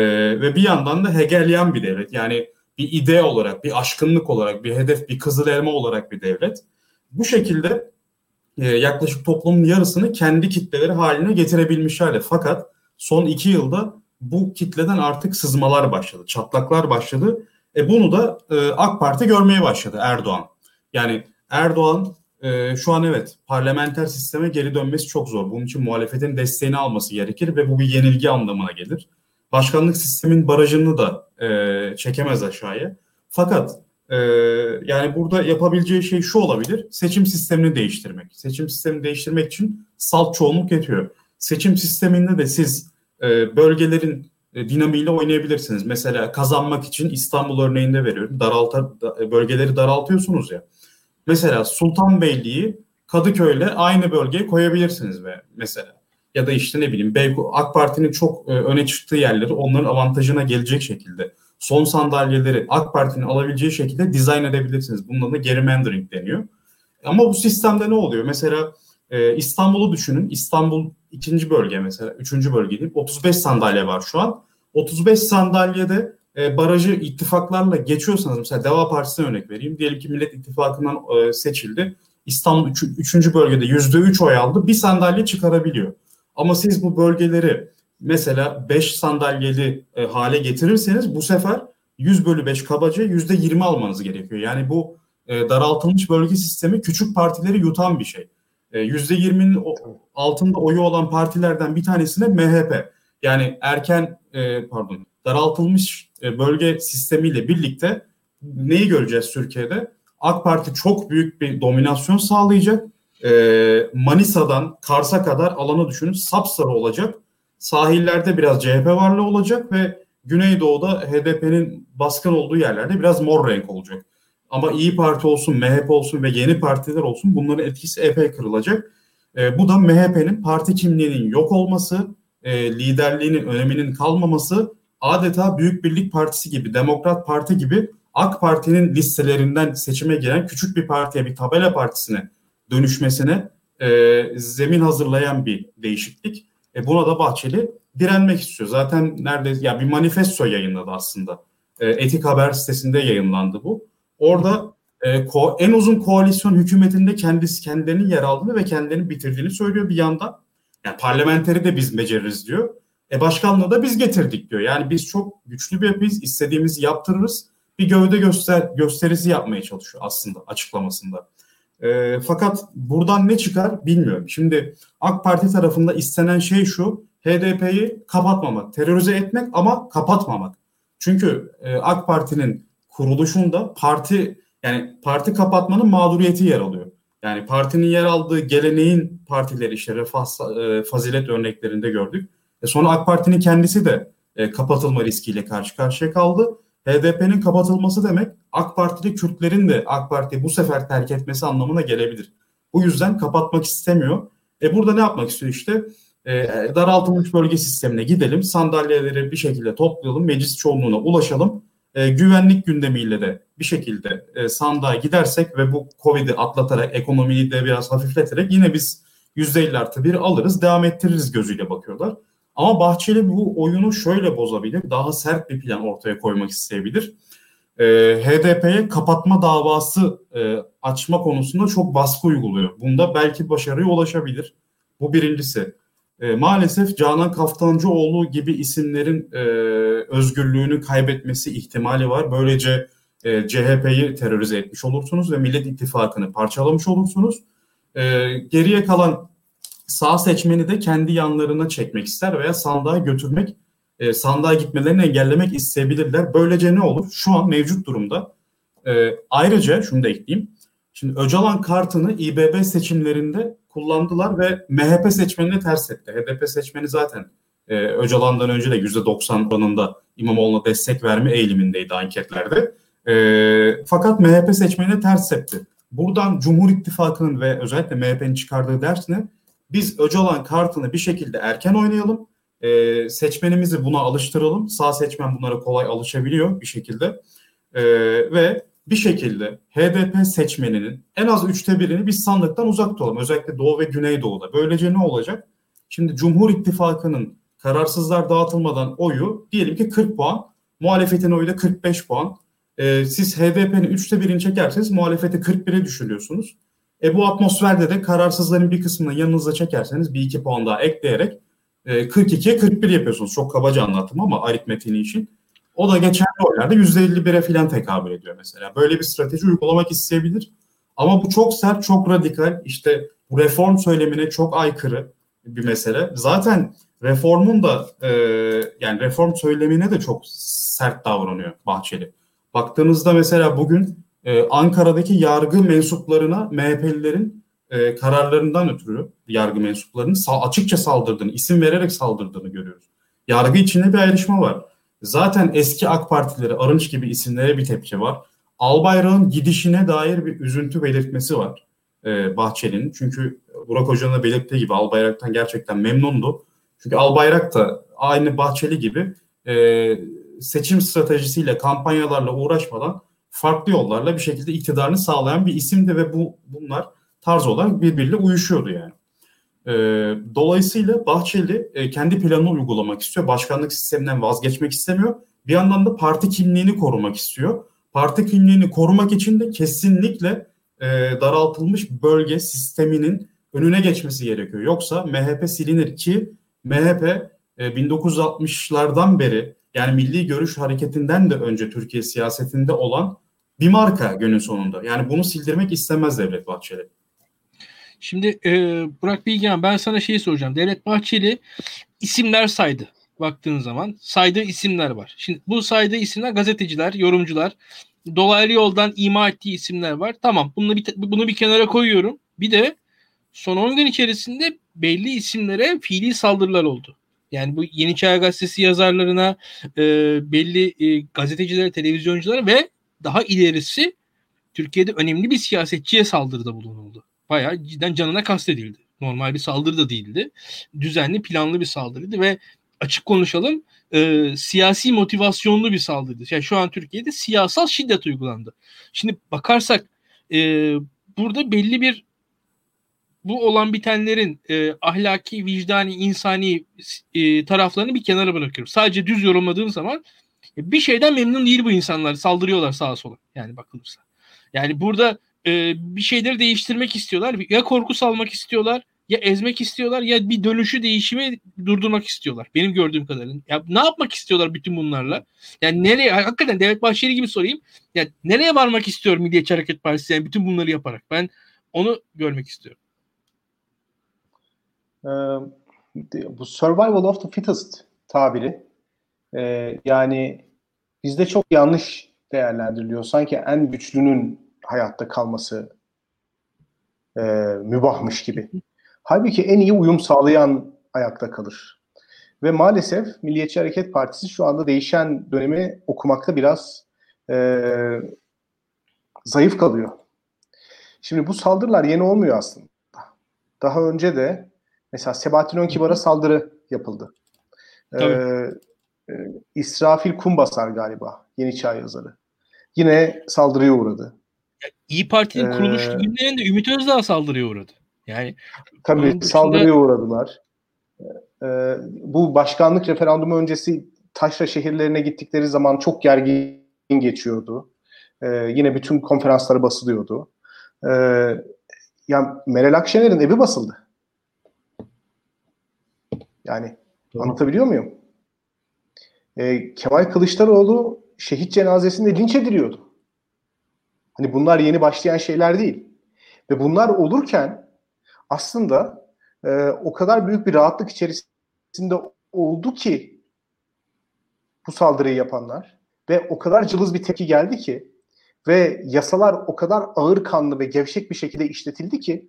ve bir yandan da Hegelian bir devlet. Yani bir ide olarak, bir aşkınlık olarak, bir hedef, bir kızıl elma olarak bir devlet. Bu şekilde e, yaklaşık toplumun yarısını kendi kitleleri haline getirebilmişlerdi. Fakat son iki yılda bu kitleden artık sızmalar başladı, çatlaklar başladı. E bunu da e, AK Parti görmeye başladı Erdoğan. Yani Erdoğan e, şu an evet parlamenter sisteme geri dönmesi çok zor. Bunun için muhalefetin desteğini alması gerekir ve bu bir yenilgi anlamına gelir. Başkanlık sistemin barajını da e, çekemez aşağıya. Fakat e, yani burada yapabileceği şey şu olabilir. Seçim sistemini değiştirmek. Seçim sistemini değiştirmek için salt çoğunluk yetiyor. Seçim sisteminde de siz e, bölgelerin e, dinamiğiyle oynayabilirsiniz. Mesela kazanmak için İstanbul örneğinde veriyorum. Daralta, bölgeleri daraltıyorsunuz ya. Mesela Sultanbeyli'yi Kadıköy'le aynı bölgeye koyabilirsiniz ve mesela ya da işte ne bileyim Beyko AK Parti'nin çok e, öne çıktığı yerleri onların avantajına gelecek şekilde son sandalyeleri AK Parti'nin alabileceği şekilde dizayn edebilirsiniz. Bunun da gerrymandering deniyor. Ama bu sistemde ne oluyor? Mesela e, İstanbul'u düşünün. İstanbul ikinci bölge mesela. Üçüncü bölge değil. 35 sandalye var şu an. 35 sandalyede e, barajı ittifaklarla geçiyorsanız mesela Deva Partisi'ne örnek vereyim. Diyelim ki Millet İttifakı'ndan e, seçildi. İstanbul 3. bölgede %3 oy aldı. Bir sandalye çıkarabiliyor. Ama siz bu bölgeleri mesela 5 sandalyeli e, hale getirirseniz bu sefer 100 bölü 5 kabaca %20 almanız gerekiyor. Yani bu daraltılmış bölge sistemi küçük partileri yutan bir şey. E, %20'nin altında oyu olan partilerden bir tanesine MHP. Yani erken pardon daraltılmış e, bölge sistemiyle birlikte neyi göreceğiz Türkiye'de? AK Parti çok büyük bir dominasyon sağlayacak. E, Manisa'dan Kars'a kadar alanı düşünün sapsarı olacak. Sahillerde biraz CHP varlığı olacak ve Güneydoğu'da HDP'nin baskın olduğu yerlerde biraz mor renk olacak. Ama İyi Parti olsun, MHP olsun ve yeni partiler olsun bunların etkisi epey kırılacak. E, bu da MHP'nin parti kimliğinin yok olması, e, liderliğinin öneminin kalmaması adeta Büyük Birlik Partisi gibi, Demokrat Parti gibi AK Parti'nin listelerinden seçime giren küçük bir partiye, bir tabela partisine dönüşmesine e, zemin hazırlayan bir değişiklik. E, buna da Bahçeli direnmek istiyor. Zaten neredeyse ya bir manifesto yayınladı aslında. E, Etik Haber sitesinde yayınlandı bu. Orada e, ko, en uzun koalisyon hükümetinde kendisi kendilerinin yer aldığını ve kendilerini bitirdiğini söylüyor bir yandan. Yani parlamenteri de biz beceririz diyor. E başkanlığı da biz getirdik diyor. Yani biz çok güçlü bir yapıyız. istediğimizi yaptırırız. Bir gövde göster gösterisi yapmaya çalışıyor aslında açıklamasında. E, fakat buradan ne çıkar bilmiyorum. Şimdi AK Parti tarafında istenen şey şu. HDP'yi kapatmamak, terörize etmek ama kapatmamak. Çünkü e, AK Parti'nin kuruluşunda parti yani parti kapatmanın mağduriyeti yer alıyor. Yani partinin yer aldığı geleneğin partileri işte refah e, fazilet örneklerinde gördük. E sonra AK Parti'nin kendisi de e, kapatılma riskiyle karşı karşıya kaldı. HDP'nin kapatılması demek AK Partili Kürtlerin de AK Parti'yi bu sefer terk etmesi anlamına gelebilir. Bu yüzden kapatmak istemiyor. E burada ne yapmak istiyor işte? E, daraltılmış bölge sistemine gidelim, sandalyeleri bir şekilde toplayalım, meclis çoğunluğuna ulaşalım. E, güvenlik gündemiyle de bir şekilde e, sandığa gidersek ve bu Covid'i atlatarak, ekonomiyi de biraz hafifleterek yine biz %50 artı bir alırız, devam ettiririz gözüyle bakıyorlar. Ama Bahçeli bu oyunu şöyle bozabilir. Daha sert bir plan ortaya koymak isteyebilir. E, HDP'ye kapatma davası e, açma konusunda çok baskı uyguluyor. Bunda belki başarıya ulaşabilir. Bu birincisi. E, maalesef Canan Kaftancıoğlu gibi isimlerin e, özgürlüğünü kaybetmesi ihtimali var. Böylece e, CHP'yi terörize etmiş olursunuz ve Millet İttifakı'nı parçalamış olursunuz. E, geriye kalan sağ seçmeni de kendi yanlarına çekmek ister veya sandığa götürmek, e, sandığa gitmelerini engellemek isteyebilirler. Böylece ne olur? Şu an mevcut durumda. E, ayrıca şunu da ekleyeyim. Şimdi Öcalan kartını İBB seçimlerinde kullandılar ve MHP seçmenine ters etti. HDP seçmeni zaten e, Öcalan'dan önce de %90 oranında İmamoğlu'na destek verme eğilimindeydi anketlerde. E, fakat MHP seçmenine ters etti. Buradan Cumhur İttifakı'nın ve özellikle MHP'nin çıkardığı ders ne? Biz Öcalan kartını bir şekilde erken oynayalım. E, seçmenimizi buna alıştıralım. Sağ seçmen bunlara kolay alışabiliyor bir şekilde. E, ve bir şekilde HDP seçmeninin en az üçte birini biz sandıktan uzak tutalım. Özellikle Doğu ve Güneydoğu'da. Böylece ne olacak? Şimdi Cumhur İttifakı'nın kararsızlar dağıtılmadan oyu diyelim ki 40 puan. Muhalefetin oyu da 45 puan. Ee, siz HDP'nin üçte birini çekerseniz muhalefeti 41'e düşürüyorsunuz. E bu atmosferde de kararsızların bir kısmını yanınıza çekerseniz bir iki puan daha ekleyerek e, 42'ye 41 yapıyorsunuz. Çok kabaca anlattım ama aritmetiğini için. O da geçen oylarda %51'e falan tekabül ediyor mesela. Böyle bir strateji uygulamak isteyebilir. Ama bu çok sert, çok radikal. İşte bu reform söylemine çok aykırı bir mesele. Zaten reformun da e, yani reform söylemine de çok sert davranıyor Bahçeli. Baktığınızda mesela bugün e, Ankara'daki yargı mensuplarına MHP'lilerin e, kararlarından ötürü yargı mensuplarının sa- açıkça saldırdığını, isim vererek saldırdığını görüyoruz. Yargı içinde bir ayrışma var. Zaten eski AK Partileri, Arınç gibi isimlere bir tepki var. Albayrak'ın gidişine dair bir üzüntü belirtmesi var e, Bahçeli'nin. Çünkü Burak Hoca'nın da belirttiği gibi Albayrak'tan gerçekten memnundu. Çünkü Albayrak da aynı Bahçeli gibi e, seçim stratejisiyle, kampanyalarla uğraşmadan farklı yollarla bir şekilde iktidarını sağlayan bir isimdi ve bu bunlar tarz olarak birbiriyle uyuşuyordu yani. E, dolayısıyla Bahçeli e, kendi planını uygulamak istiyor. Başkanlık sisteminden vazgeçmek istemiyor. Bir yandan da parti kimliğini korumak istiyor. Parti kimliğini korumak için de kesinlikle e, daraltılmış bölge sisteminin önüne geçmesi gerekiyor. Yoksa MHP silinir ki MHP e, 1960'lardan beri yani milli görüş hareketinden de önce Türkiye siyasetinde olan bir marka günün sonunda. Yani bunu sildirmek istemez Devlet Bahçeli. Şimdi e, Burak Bilgehan ben sana şeyi soracağım. Devlet Bahçeli isimler saydı baktığın zaman. Saydığı isimler var. Şimdi bu saydığı isimler gazeteciler, yorumcular. Dolaylı yoldan ima ettiği isimler var. Tamam bunu bir, bunu bir kenara koyuyorum. Bir de son 10 gün içerisinde belli isimlere fiili saldırılar oldu. Yani bu Yeni Çağ Gazetesi yazarlarına, e, belli e, gazetecilere, televizyonculara ve daha ilerisi Türkiye'de önemli bir siyasetçiye saldırıda bulunuldu. Bayağı cidden canına kastedildi. Normal bir saldırı da değildi. Düzenli, planlı bir saldırıydı ve açık konuşalım e, siyasi motivasyonlu bir saldırıydı. Yani şu an Türkiye'de siyasal şiddet uygulandı. Şimdi bakarsak e, burada belli bir bu olan bitenlerin e, ahlaki, vicdani, insani e, taraflarını bir kenara bırakıyorum. Sadece düz yorumladığım zaman bir şeyden memnun değil bu insanlar. Saldırıyorlar sağa sola. Yani bakılırsa. Yani burada e, bir şeyleri değiştirmek istiyorlar. Ya korku salmak istiyorlar ya ezmek istiyorlar ya bir dönüşü değişimi durdurmak istiyorlar. Benim gördüğüm kadarıyla. Ya ne yapmak istiyorlar bütün bunlarla? Yani nereye hakikaten Devlet Bahçeli gibi sorayım. Ya nereye varmak istiyor Milliyetçi Hareket Partisi yani bütün bunları yaparak? Ben onu görmek istiyorum. bu survival of the fittest tabiri yani bizde çok yanlış değerlendiriliyor. Sanki en güçlünün hayatta kalması e, mübahmış gibi. Halbuki en iyi uyum sağlayan ayakta kalır. Ve maalesef Milliyetçi Hareket Partisi şu anda değişen dönemi okumakta biraz e, zayıf kalıyor. Şimdi bu saldırılar yeni olmuyor aslında. Daha önce de mesela Sebahattin Önkibar'a saldırı yapıldı. Ee, e, İsrafil Kumbasar galiba Yeni Çağ yazarı. Yine saldırıya uğradı. İyi Parti'nin kuruluş ee, günlerinde Ümit Özdağ saldırıya uğradı. Yani tabii dışında... saldırıya uğradılar. Ee, bu başkanlık referandumu öncesi taşra şehirlerine gittikleri zaman çok gergin geçiyordu. Ee, yine bütün konferansları basılıyordu. Ee, yani Meral Akşener'in evi basıldı. Yani tamam. anlatabiliyor muyum? Ee, Kemal Kılıçdaroğlu şehit cenazesinde linç ediliyordu. Hani bunlar yeni başlayan şeyler değil. Ve bunlar olurken aslında e, o kadar büyük bir rahatlık içerisinde oldu ki bu saldırıyı yapanlar ve o kadar cılız bir tepki geldi ki ve yasalar o kadar ağır kanlı ve gevşek bir şekilde işletildi ki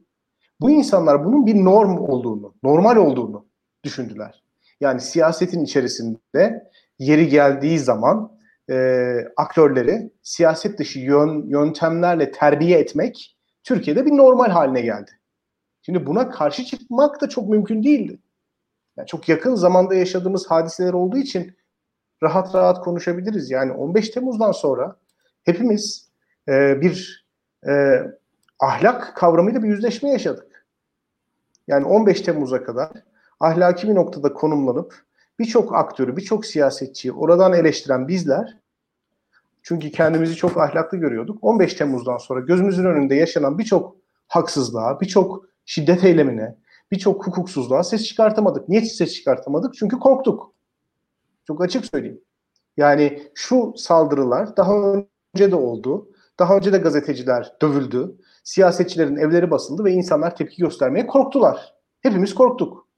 bu insanlar bunun bir norm olduğunu, normal olduğunu düşündüler. Yani siyasetin içerisinde yeri geldiği zaman e, aktörleri siyaset dışı yön, yöntemlerle terbiye etmek Türkiye'de bir normal haline geldi. Şimdi buna karşı çıkmak da çok mümkün değildi. Yani çok yakın zamanda yaşadığımız hadiseler olduğu için rahat rahat konuşabiliriz. Yani 15 Temmuz'dan sonra hepimiz e, bir e, ahlak kavramıyla bir yüzleşme yaşadık. Yani 15 Temmuz'a kadar ahlaki bir noktada konumlanıp birçok aktörü, birçok siyasetçiyi oradan eleştiren bizler çünkü kendimizi çok ahlaklı görüyorduk. 15 Temmuz'dan sonra gözümüzün önünde yaşanan birçok haksızlığa, birçok şiddet eylemine, birçok hukuksuzluğa ses çıkartamadık. Niye ses çıkartamadık? Çünkü korktuk. Çok açık söyleyeyim. Yani şu saldırılar daha önce de oldu. Daha önce de gazeteciler dövüldü. Siyasetçilerin evleri basıldı ve insanlar tepki göstermeye korktular. Hepimiz korktuk.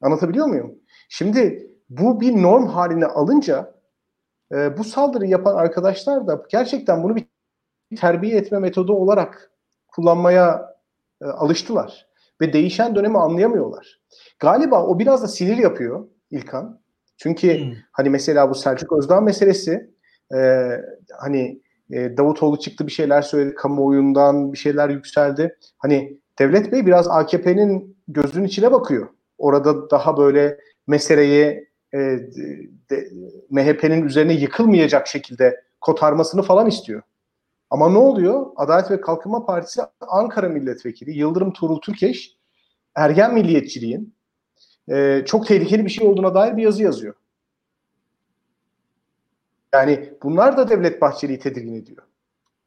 Anlatabiliyor muyum? Şimdi bu bir norm haline alınca e, bu saldırı yapan arkadaşlar da gerçekten bunu bir terbiye etme metodu olarak kullanmaya e, alıştılar. Ve değişen dönemi anlayamıyorlar. Galiba o biraz da sinir yapıyor İlkan. Çünkü hmm. hani mesela bu Selçuk Özdağ meselesi e, hani e, Davutoğlu çıktı bir şeyler söyledi kamuoyundan bir şeyler yükseldi. Hani Devlet Bey biraz AKP'nin gözünün içine bakıyor. Orada daha böyle meseleyi e, de, MHP'nin üzerine yıkılmayacak şekilde kotarmasını falan istiyor. Ama ne oluyor? Adalet ve Kalkınma Partisi Ankara Milletvekili Yıldırım Tuğrul Türkeş ergen milliyetçiliğin e, çok tehlikeli bir şey olduğuna dair bir yazı yazıyor. Yani bunlar da Devlet Bahçeli'yi tedirgin ediyor.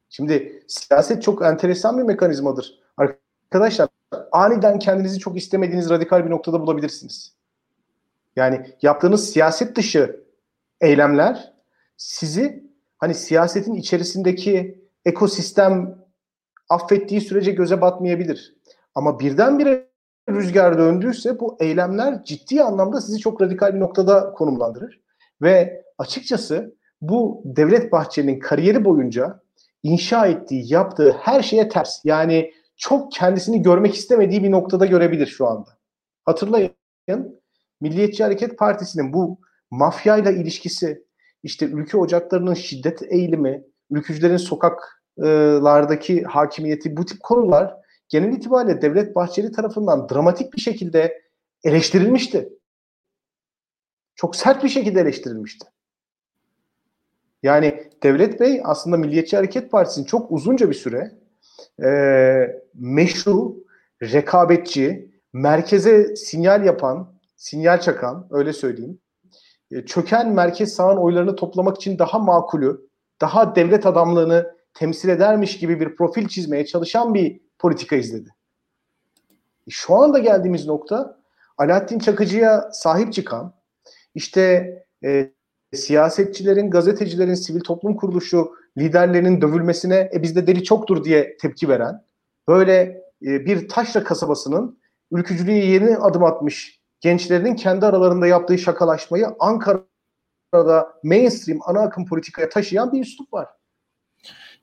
Şimdi siyaset çok enteresan bir mekanizmadır. Arkadaşlar aniden kendinizi çok istemediğiniz radikal bir noktada bulabilirsiniz. Yani yaptığınız siyaset dışı eylemler sizi hani siyasetin içerisindeki ekosistem affettiği sürece göze batmayabilir. Ama birdenbire rüzgar döndüyse bu eylemler ciddi anlamda sizi çok radikal bir noktada konumlandırır. Ve açıkçası bu Devlet Bahçeli'nin kariyeri boyunca inşa ettiği, yaptığı her şeye ters. Yani çok kendisini görmek istemediği bir noktada görebilir şu anda. Hatırlayın Milliyetçi Hareket Partisi'nin bu mafyayla ilişkisi, işte ülke ocaklarının şiddet eğilimi, ülkücülerin sokaklardaki hakimiyeti bu tip konular genel itibariyle Devlet Bahçeli tarafından dramatik bir şekilde eleştirilmişti. Çok sert bir şekilde eleştirilmişti. Yani Devlet Bey aslında Milliyetçi Hareket Partisi'nin çok uzunca bir süre e, meşru, rekabetçi, merkeze sinyal yapan, sinyal çakan, öyle söyleyeyim, e, çöken merkez sağın oylarını toplamak için daha makulü, daha devlet adamlığını temsil edermiş gibi bir profil çizmeye çalışan bir politika izledi. E, şu anda geldiğimiz nokta Alaaddin Çakıcı'ya sahip çıkan, işte e, siyasetçilerin, gazetecilerin, sivil toplum kuruluşu liderlerinin dövülmesine e, bizde deli çoktur diye tepki veren, böyle e, bir taşra kasabasının ülkücülüğe yeni adım atmış gençlerin kendi aralarında yaptığı şakalaşmayı Ankara'da mainstream ana akım politikaya taşıyan bir üslup var.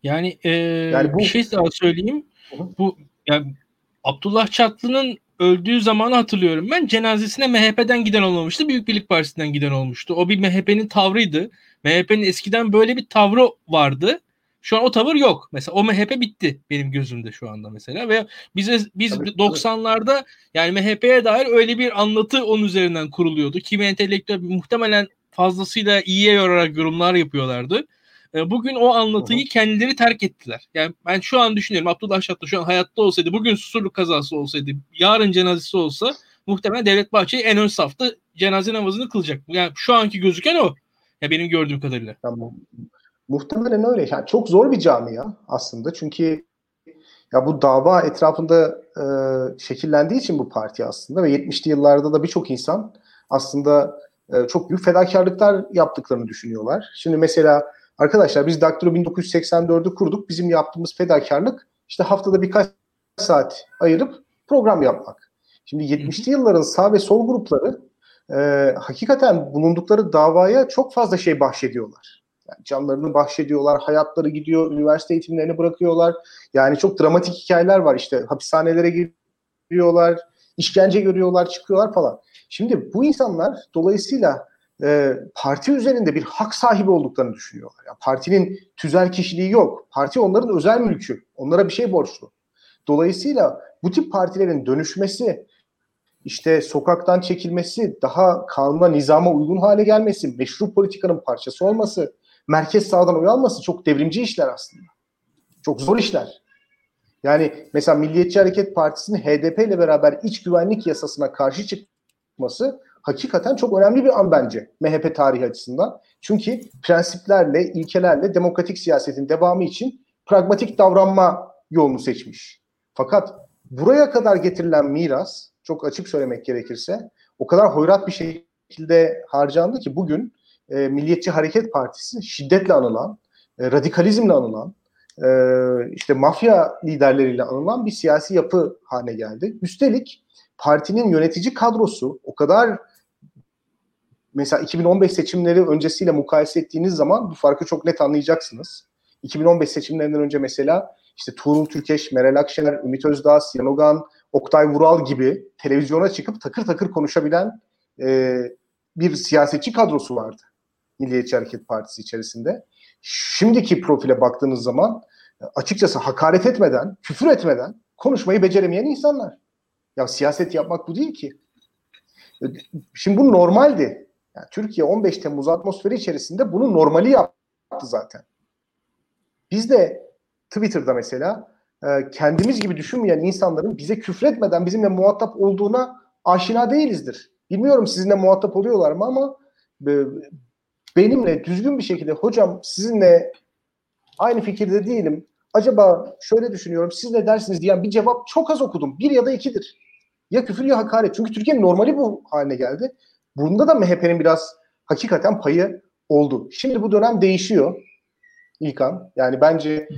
Yani, e, yani bu, bir şey daha söyleyeyim. Hı. Bu yani Abdullah Çatlı'nın öldüğü zamanı hatırlıyorum. Ben cenazesine MHP'den giden olmamıştı. Büyük Birlik Partisi'nden giden olmuştu. O bir MHP'nin tavrıydı. MHP'nin eskiden böyle bir tavrı vardı. Şu an o tavır yok. Mesela o MHP bitti benim gözümde şu anda mesela ve bize biz tabii, 90'larda yani MHP'ye dair öyle bir anlatı onun üzerinden kuruluyordu. Kimi entelektüel muhtemelen fazlasıyla iyiye yorarak yorumlar yapıyorlardı. E, bugün o anlatıyı kendileri terk ettiler. Yani ben şu an düşünüyorum Abdullah Şatlı şu an hayatta olsaydı, bugün susurluk kazası olsaydı, yarın cenazesi olsa muhtemelen Devlet Bahçeli en ön safta cenaze namazını kılacak. Yani şu anki gözüken o. Ya benim gördüğüm kadarıyla. Tamam. Muhtemelen öyle. Yani çok zor bir camia aslında. Çünkü ya bu dava etrafında e, şekillendiği için bu parti aslında ve 70'li yıllarda da birçok insan aslında e, çok büyük fedakarlıklar yaptıklarını düşünüyorlar. Şimdi mesela arkadaşlar biz Daktilo 1984'ü kurduk. Bizim yaptığımız fedakarlık işte haftada birkaç saat ayırıp program yapmak. Şimdi 70'li yılların sağ ve sol grupları e, hakikaten bulundukları davaya çok fazla şey bahşediyorlar. Yani canlarını bahşediyorlar, hayatları gidiyor, üniversite eğitimlerini bırakıyorlar. Yani çok dramatik hikayeler var işte hapishanelere giriyorlar, işkence görüyorlar, çıkıyorlar falan. Şimdi bu insanlar dolayısıyla e, parti üzerinde bir hak sahibi olduklarını düşünüyorlar. Yani partinin tüzel kişiliği yok. Parti onların özel mülkü. Onlara bir şey borçlu. Dolayısıyla bu tip partilerin dönüşmesi, işte sokaktan çekilmesi, daha kanuna, nizama uygun hale gelmesi, meşru politikanın parçası olması, merkez sağdan oy alması çok devrimci işler aslında. Çok zor işler. Yani mesela Milliyetçi Hareket Partisi'nin HDP ile beraber iç güvenlik yasasına karşı çıkması hakikaten çok önemli bir an bence MHP tarihi açısından. Çünkü prensiplerle, ilkelerle demokratik siyasetin devamı için pragmatik davranma yolunu seçmiş. Fakat buraya kadar getirilen miras, çok açık söylemek gerekirse, o kadar hoyrat bir şekilde harcandı ki bugün e, Milliyetçi Hareket Partisi şiddetle anılan, e, radikalizmle anılan, e, işte mafya liderleriyle anılan bir siyasi yapı haline geldi. Üstelik partinin yönetici kadrosu o kadar mesela 2015 seçimleri öncesiyle mukayese ettiğiniz zaman bu farkı çok net anlayacaksınız. 2015 seçimlerinden önce mesela işte Tuğrul Türkeş, Meral Akşener, Ümit Özdağ, Sinan Ogan, Oktay Vural gibi televizyona çıkıp takır takır konuşabilen e, bir siyasetçi kadrosu vardı. Milliyetçi Hareket Partisi içerisinde. Şimdiki profile baktığınız zaman açıkçası hakaret etmeden, küfür etmeden konuşmayı beceremeyen insanlar. Ya siyaset yapmak bu değil ki. Şimdi bu normaldi. Yani Türkiye 15 Temmuz atmosferi içerisinde bunu normali yaptı zaten. Biz de Twitter'da mesela e, kendimiz gibi düşünmeyen insanların bize küfretmeden bizimle muhatap olduğuna aşina değilizdir. Bilmiyorum sizinle muhatap oluyorlar mı ama e, benimle düzgün bir şekilde hocam sizinle aynı fikirde değilim. Acaba şöyle düşünüyorum siz ne dersiniz diyen bir cevap çok az okudum. Bir ya da ikidir. Ya küfür ya hakaret. Çünkü Türkiye'nin normali bu haline geldi. Bunda da MHP'nin biraz hakikaten payı oldu. Şimdi bu dönem değişiyor. İlkan. Yani bence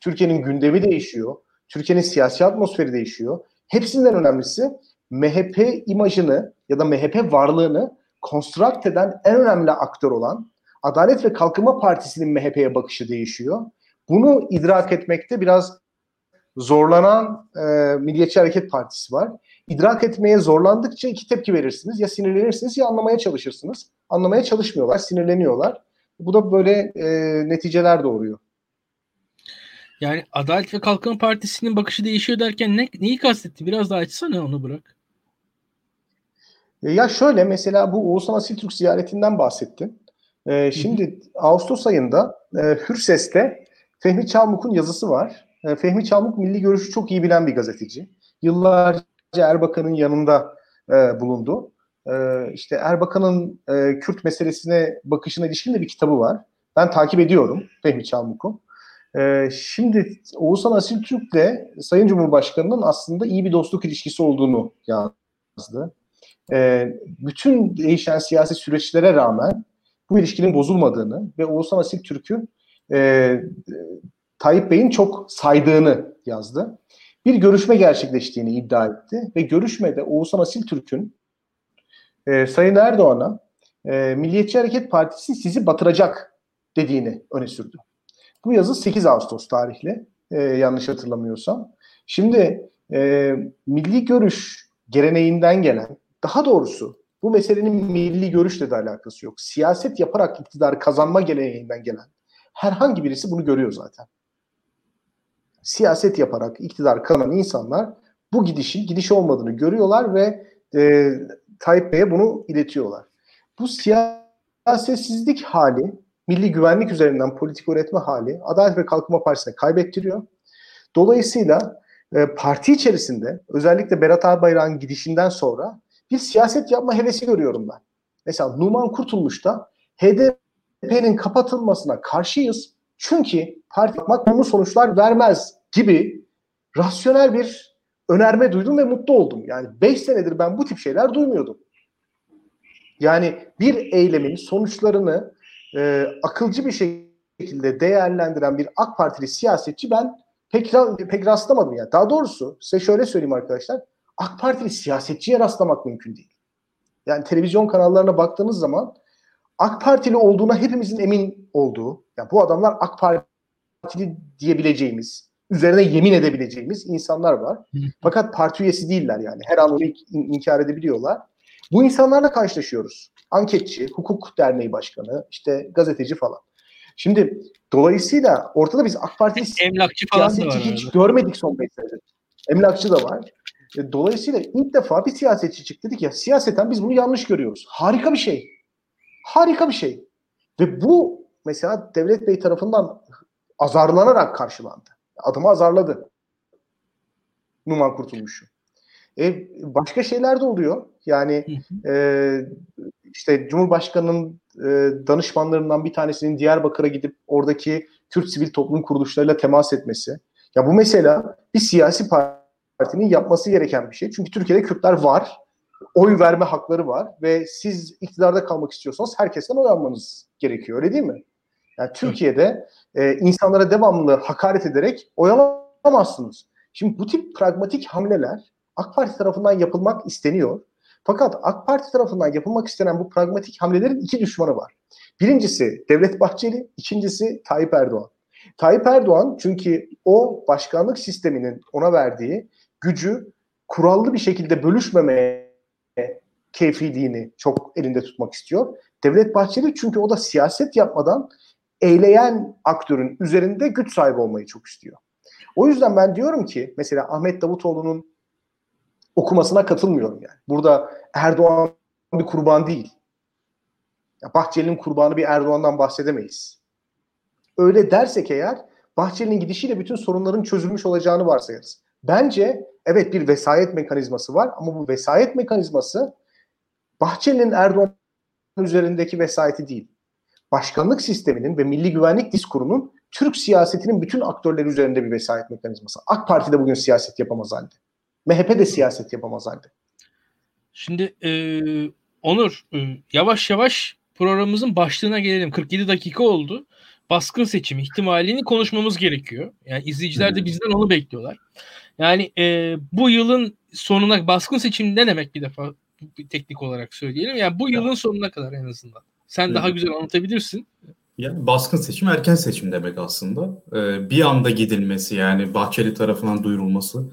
Türkiye'nin gündemi değişiyor. Türkiye'nin siyasi atmosferi değişiyor. Hepsinden önemlisi MHP imajını ya da MHP varlığını konstrakt eden en önemli aktör olan Adalet ve Kalkınma Partisi'nin MHP'ye bakışı değişiyor. Bunu idrak etmekte biraz zorlanan e, Milliyetçi Hareket Partisi var. İdrak etmeye zorlandıkça iki tepki verirsiniz. Ya sinirlenirsiniz ya anlamaya çalışırsınız. Anlamaya çalışmıyorlar, sinirleniyorlar. Bu da böyle e, neticeler doğuruyor. Yani Adalet ve Kalkınma Partisi'nin bakışı değişiyor derken ne, neyi kastetti? Biraz daha açsana onu bırak. E, ya şöyle mesela bu Oğuzhan Asiltürk ziyaretinden bahsettin. Ee, şimdi hı hı. Ağustos ayında e, Hürses'te Fehmi Çalmuk'un yazısı var. E, Fehmi Çalmuk milli görüşü çok iyi bilen bir gazeteci. Yıllarca Erbakan'ın yanında e, bulundu. E, işte Erbakan'ın e, Kürt meselesine bakışına ilişkin de bir kitabı var. Ben takip ediyorum Fehmi Çalmuk'u. E, şimdi Oğuzhan Asil Türk'le Sayın Cumhurbaşkanı'nın aslında iyi bir dostluk ilişkisi olduğunu yazdı. E, bütün değişen siyasi süreçlere rağmen bu ilişkinin bozulmadığını ve Oğuzhan Asil Türk'ü e, Tayyip Bey'in çok saydığını yazdı. Bir görüşme gerçekleştiğini iddia etti ve görüşmede Oğuzhan Asil Türk'ün e, Sayın Erdoğan'a e, Milliyetçi Hareket Partisi sizi batıracak dediğini öne sürdü. Bu yazı 8 Ağustos tarihli e, yanlış hatırlamıyorsam. Şimdi e, milli görüş geleneğinden gelen, daha doğrusu bu meselenin milli görüşle de alakası yok. Siyaset yaparak iktidar kazanma geleneğinden gelen herhangi birisi bunu görüyor zaten. Siyaset yaparak iktidar kazanan insanlar bu gidişin gidiş olmadığını görüyorlar ve e, Tayyip Bey'e bunu iletiyorlar. Bu siyasetsizlik hali, milli güvenlik üzerinden politik üretme hali Adalet ve Kalkınma Partisi'ne kaybettiriyor. Dolayısıyla e, parti içerisinde özellikle Berat Albayrak'ın gidişinden sonra bir siyaset yapma hevesi görüyorum ben. Mesela Numan Kurtulmuş da HDP'nin kapatılmasına karşıyız. Çünkü parti yapmak bunu sonuçlar vermez gibi rasyonel bir önerme duydum ve mutlu oldum. Yani 5 senedir ben bu tip şeyler duymuyordum. Yani bir eylemin sonuçlarını e, akılcı bir şekilde değerlendiren bir AK Partili siyasetçi ben pek pek rastlamadım yani. Daha doğrusu size şöyle söyleyeyim arkadaşlar. AK Partili siyasetçiye rastlamak mümkün değil. Yani televizyon kanallarına baktığınız zaman AK Partili olduğuna hepimizin emin olduğu, yani bu adamlar AK Partili diyebileceğimiz, üzerine yemin edebileceğimiz insanlar var. Fakat parti üyesi değiller yani. Her an onu inkar edebiliyorlar. Bu insanlarla karşılaşıyoruz. Anketçi, hukuk derneği başkanı, işte gazeteci falan. Şimdi dolayısıyla ortada biz AK Parti emlakçı falan da var. Hiç görmedik son 5 senedir. Emlakçı da var. E, dolayısıyla ilk defa bir siyasetçi çıktı dedik ya siyaseten biz bunu yanlış görüyoruz. Harika bir şey. Harika bir şey. Ve bu mesela Devlet Bey tarafından azarlanarak karşılandı. Adımı azarladı. Numan Kurtulmuş'u. E, başka şeyler de oluyor. Yani e, işte Cumhurbaşkanı'nın e, danışmanlarından bir tanesinin Diyarbakır'a gidip oradaki Kürt sivil toplum kuruluşlarıyla temas etmesi. Ya bu mesela bir siyasi partinin yapması gereken bir şey. Çünkü Türkiye'de Kürtler var. Oy verme hakları var ve siz iktidarda kalmak istiyorsanız herkesten oy almanız gerekiyor. Öyle değil mi? Yani Türkiye'de e, insanlara devamlı hakaret ederek oy alamazsınız. Şimdi bu tip pragmatik hamleler AK Parti tarafından yapılmak isteniyor. Fakat AK Parti tarafından yapılmak istenen bu pragmatik hamlelerin iki düşmanı var. Birincisi Devlet Bahçeli, ikincisi Tayyip Erdoğan. Tayyip Erdoğan çünkü o başkanlık sisteminin ona verdiği gücü kurallı bir şekilde bölüşmemeye keyfiliğini çok elinde tutmak istiyor. Devlet Bahçeli çünkü o da siyaset yapmadan eyleyen aktörün üzerinde güç sahibi olmayı çok istiyor. O yüzden ben diyorum ki mesela Ahmet Davutoğlu'nun okumasına katılmıyorum yani. Burada Erdoğan bir kurban değil. Bahçeli'nin kurbanı bir Erdoğan'dan bahsedemeyiz. Öyle dersek eğer Bahçeli'nin gidişiyle bütün sorunların çözülmüş olacağını varsayarız. Bence evet bir vesayet mekanizması var ama bu vesayet mekanizması Bahçeli'nin Erdoğan üzerindeki vesayeti değil. Başkanlık sisteminin ve milli güvenlik diskurunun Türk siyasetinin bütün aktörleri üzerinde bir vesayet mekanizması. AK Parti de bugün siyaset yapamaz halde. MHP de siyaset yapamaz halde. Şimdi e, Onur e, yavaş yavaş programımızın başlığına gelelim. 47 dakika oldu. Baskın seçim ihtimalini konuşmamız gerekiyor. Yani izleyiciler de bizden onu bekliyorlar. Yani e, bu yılın sonuna baskın seçim ne demek bir defa bir teknik olarak söyleyelim. Yani bu yılın sonuna kadar en azından. Sen daha güzel anlatabilirsin. Yani baskın seçim erken seçim demek aslında. Ee, bir anda gidilmesi yani Bahçeli tarafından duyurulması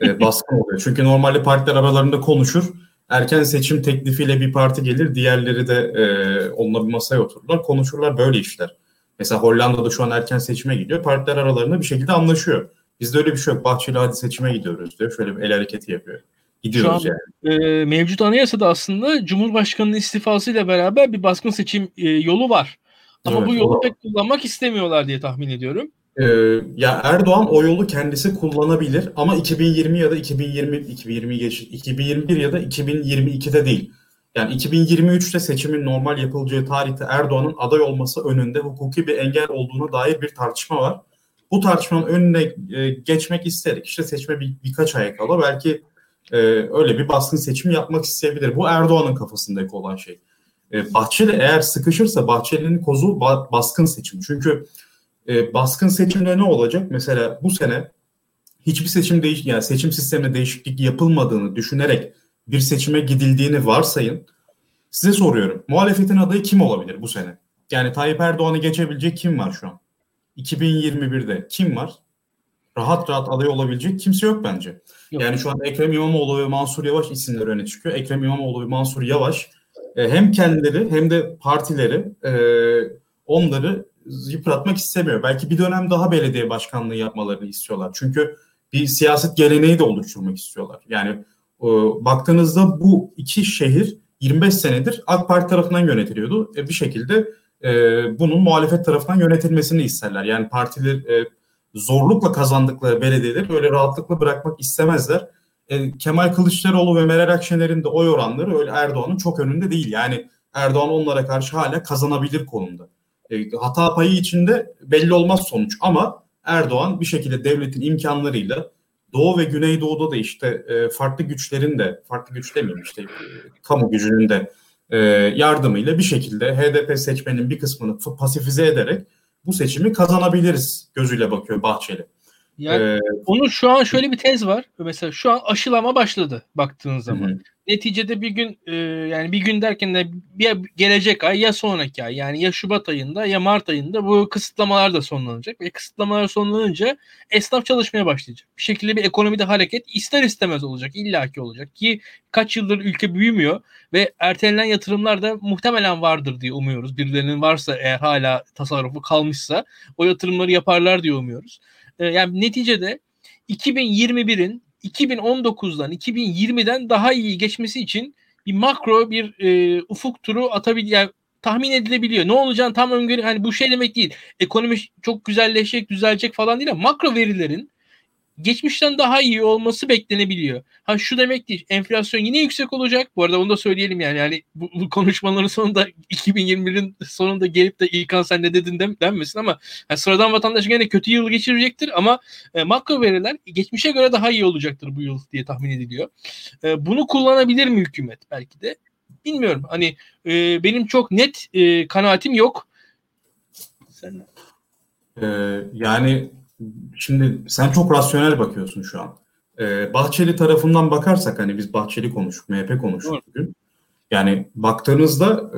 e, baskın oluyor. Çünkü normalde partiler aralarında konuşur. Erken seçim teklifiyle bir parti gelir, diğerleri de e, onunla bir masaya otururlar, konuşurlar böyle işler. Mesela Hollanda'da şu an erken seçime gidiyor. Partiler aralarında bir şekilde anlaşıyor. Bizde öyle bir şey yok. Bahçeli hadi seçime gidiyoruz diyor. Şöyle bir el hareketi yapıyor. Gidiyoruz Şu an, yani. E, mevcut anayasada aslında Cumhurbaşkanı'nın istifasıyla beraber bir baskın seçim e, yolu var. Ama evet, bu yolu pek kullanmak istemiyorlar diye tahmin ediyorum. Ee, ya Erdoğan o yolu kendisi kullanabilir ama 2020 ya da 2020 2020 geç 2021 ya da 2022'de değil. Yani 2023'te seçimin normal yapılacağı tarihte Erdoğan'ın aday olması önünde hukuki bir engel olduğuna dair bir tartışma var. Bu tartışmanın önüne e, geçmek istedik. İşte seçme bir, birkaç ay kala belki e, öyle bir baskın seçim yapmak isteyebilir. Bu Erdoğan'ın kafasındaki olan şey. E, Bahçeli eğer sıkışırsa Bahçeli'nin kozu ba- baskın seçim. Çünkü e, baskın seçimde ne olacak? Mesela bu sene hiçbir seçim değiş yani seçim sisteminde değişiklik yapılmadığını düşünerek bir seçime gidildiğini varsayın. Size soruyorum. Muhalefetin adayı kim olabilir bu sene? Yani Tayyip Erdoğan'ı geçebilecek kim var şu an? 2021'de kim var? Rahat rahat aday olabilecek kimse yok bence. Yok. Yani şu an Ekrem İmamoğlu ve Mansur Yavaş isimleri öne çıkıyor. Ekrem İmamoğlu ve Mansur Yavaş e, hem kendileri hem de partileri e, onları yıpratmak istemiyor. Belki bir dönem daha belediye başkanlığı yapmalarını istiyorlar. Çünkü bir siyaset geleneği de oluşturmak istiyorlar. Yani e, baktığınızda bu iki şehir 25 senedir AK Parti tarafından yönetiliyordu. E, bir şekilde e, bunun muhalefet tarafından yönetilmesini isterler. Yani partiler e, zorlukla kazandıkları belediyeleri böyle rahatlıkla bırakmak istemezler. E, Kemal Kılıçdaroğlu ve Meral Akşener'in de oy oranları öyle Erdoğan'ın çok önünde değil. Yani Erdoğan onlara karşı hala kazanabilir konumda. E, hata payı içinde belli olmaz sonuç ama Erdoğan bir şekilde devletin imkanlarıyla Doğu ve Güneydoğu'da da işte e, farklı güçlerin de farklı güç demeyeyim işte e, kamu gücünün de e, yardımıyla bir şekilde HDP seçmenin bir kısmını pasifize ederek bu seçimi kazanabiliriz gözüyle bakıyor Bahçeli. Yani ee, onun şu an şöyle bir tez var. Mesela şu an aşılama başladı baktığın zaman. Hı. Neticede bir gün e, yani bir gün derken de bir gelecek ay ya sonraki ay yani ya Şubat ayında ya Mart ayında bu kısıtlamalar da sonlanacak ve kısıtlamalar sonlanınca esnaf çalışmaya başlayacak. Bir şekilde bir ekonomide hareket ister istemez olacak, illaki olacak ki kaç yıldır ülke büyümüyor ve ertelenen yatırımlar da muhtemelen vardır diye umuyoruz. Birilerinin varsa eğer hala tasarrufu kalmışsa o yatırımları yaparlar diye umuyoruz. E, yani neticede 2021'in 2019'dan 2020'den daha iyi geçmesi için bir makro bir e, ufuk turu atabil yani tahmin edilebiliyor. Ne olacağını tam öngörü hani bu şey demek değil. Ekonomi çok güzelleşecek, düzelecek falan değil ama makro verilerin geçmişten daha iyi olması beklenebiliyor. Ha şu demek değil. Enflasyon yine yüksek olacak. Bu arada onu da söyleyelim yani. Yani bu, bu konuşmaların sonunda 2021'in sonunda gelip de İlkan sen ne dedin dem, denmesin ama yani sıradan vatandaş gene kötü yıl geçirecektir ama e, makro veriler geçmişe göre daha iyi olacaktır bu yıl diye tahmin ediliyor. E, bunu kullanabilir mi hükümet belki de? Bilmiyorum. Hani e, benim çok net e, kanaatim yok. Sen ee, yani şimdi sen çok rasyonel bakıyorsun şu an. Ee, Bahçeli tarafından bakarsak hani biz Bahçeli konuştuk, MHP konuştuk evet. bugün. Yani baktığınızda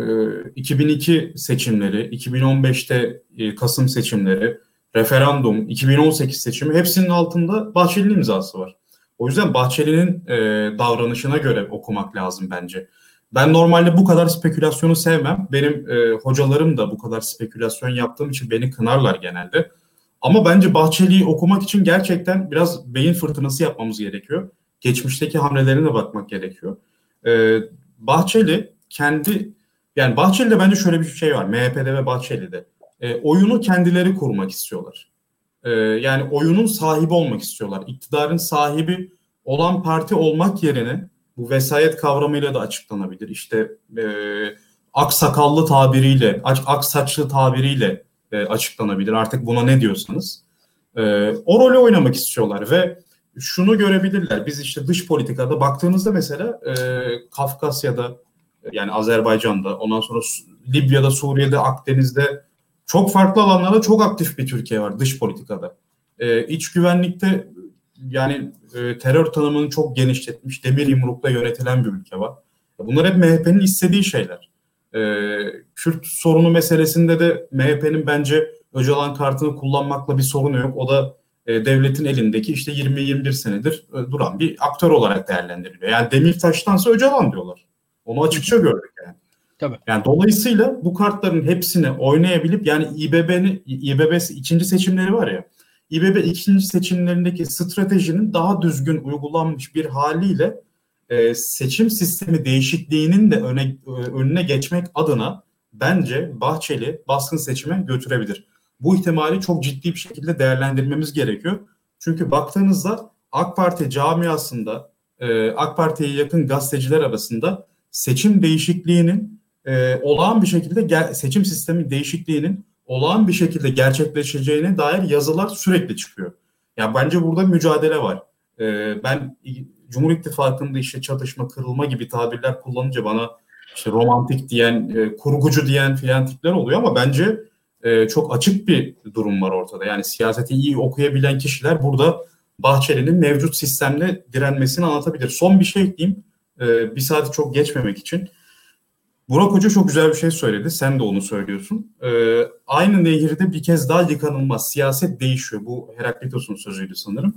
e, 2002 seçimleri, 2015'te e, Kasım seçimleri, referandum, 2018 seçimi hepsinin altında Bahçeli'nin imzası var. O yüzden Bahçeli'nin e, davranışına göre okumak lazım bence. Ben normalde bu kadar spekülasyonu sevmem. Benim e, hocalarım da bu kadar spekülasyon yaptığım için beni kınarlar genelde. Ama bence Bahçeli'yi okumak için gerçekten biraz beyin fırtınası yapmamız gerekiyor. Geçmişteki hamlelerine bakmak gerekiyor. Ee, Bahçeli kendi yani Bahçeli'de bence şöyle bir şey var. MHP'de ve Bahçeli'de. E, oyunu kendileri kurmak istiyorlar. E, yani oyunun sahibi olmak istiyorlar. İktidarın sahibi olan parti olmak yerine bu vesayet kavramıyla da açıklanabilir. İşte e, aksakallı tabiriyle, ak saçlı tabiriyle e, açıklanabilir. Artık buna ne diyorsanız. E, o rolü oynamak istiyorlar ve şunu görebilirler. Biz işte dış politikada baktığınızda mesela e, Kafkasya'da yani Azerbaycan'da ondan sonra Libya'da, Suriye'de, Akdeniz'de çok farklı alanlarda çok aktif bir Türkiye var dış politikada. E, iç güvenlikte yani e, terör tanımını çok genişletmiş, demir yumrukla yönetilen bir ülke var. Bunlar hep MHP'nin istediği şeyler. E, Kürt sorunu meselesinde de MHP'nin bence Öcalan kartını kullanmakla bir sorunu yok. O da e, devletin elindeki işte 20-21 senedir e, duran bir aktör olarak değerlendiriliyor. Yani Demirtaş'tansa Öcalan diyorlar. Onu açıkça gördük yani. Tabii. Yani dolayısıyla bu kartların hepsini oynayabilip yani İBB'nin İBB'si ikinci seçimleri var ya İBB ikinci seçimlerindeki stratejinin daha düzgün uygulanmış bir haliyle e, seçim sistemi değişikliğinin de öne, e, önüne geçmek adına bence Bahçeli baskın seçime götürebilir. Bu ihtimali çok ciddi bir şekilde değerlendirmemiz gerekiyor. Çünkü baktığınızda AK Parti camiasında e, AK Parti'ye yakın gazeteciler arasında seçim değişikliğinin e, olağan bir şekilde seçim sistemi değişikliğinin olağan bir şekilde gerçekleşeceğine dair yazılar sürekli çıkıyor. Ya yani bence burada mücadele var. Ee, ben Cumhur İttifakı'nda işte çatışma, kırılma gibi tabirler kullanınca bana işte romantik diyen, e, kurgucu diyen filan tipler oluyor ama bence e, çok açık bir durum var ortada. Yani siyaseti iyi okuyabilen kişiler burada Bahçeli'nin mevcut sistemle direnmesini anlatabilir. Son bir şey ekleyeyim. E, bir saati çok geçmemek için. Burak Hoca çok güzel bir şey söyledi. Sen de onu söylüyorsun. Ee, aynı nehirde bir kez daha yıkanılmaz. Siyaset değişiyor. Bu Heraklitos'un sözüydü sanırım.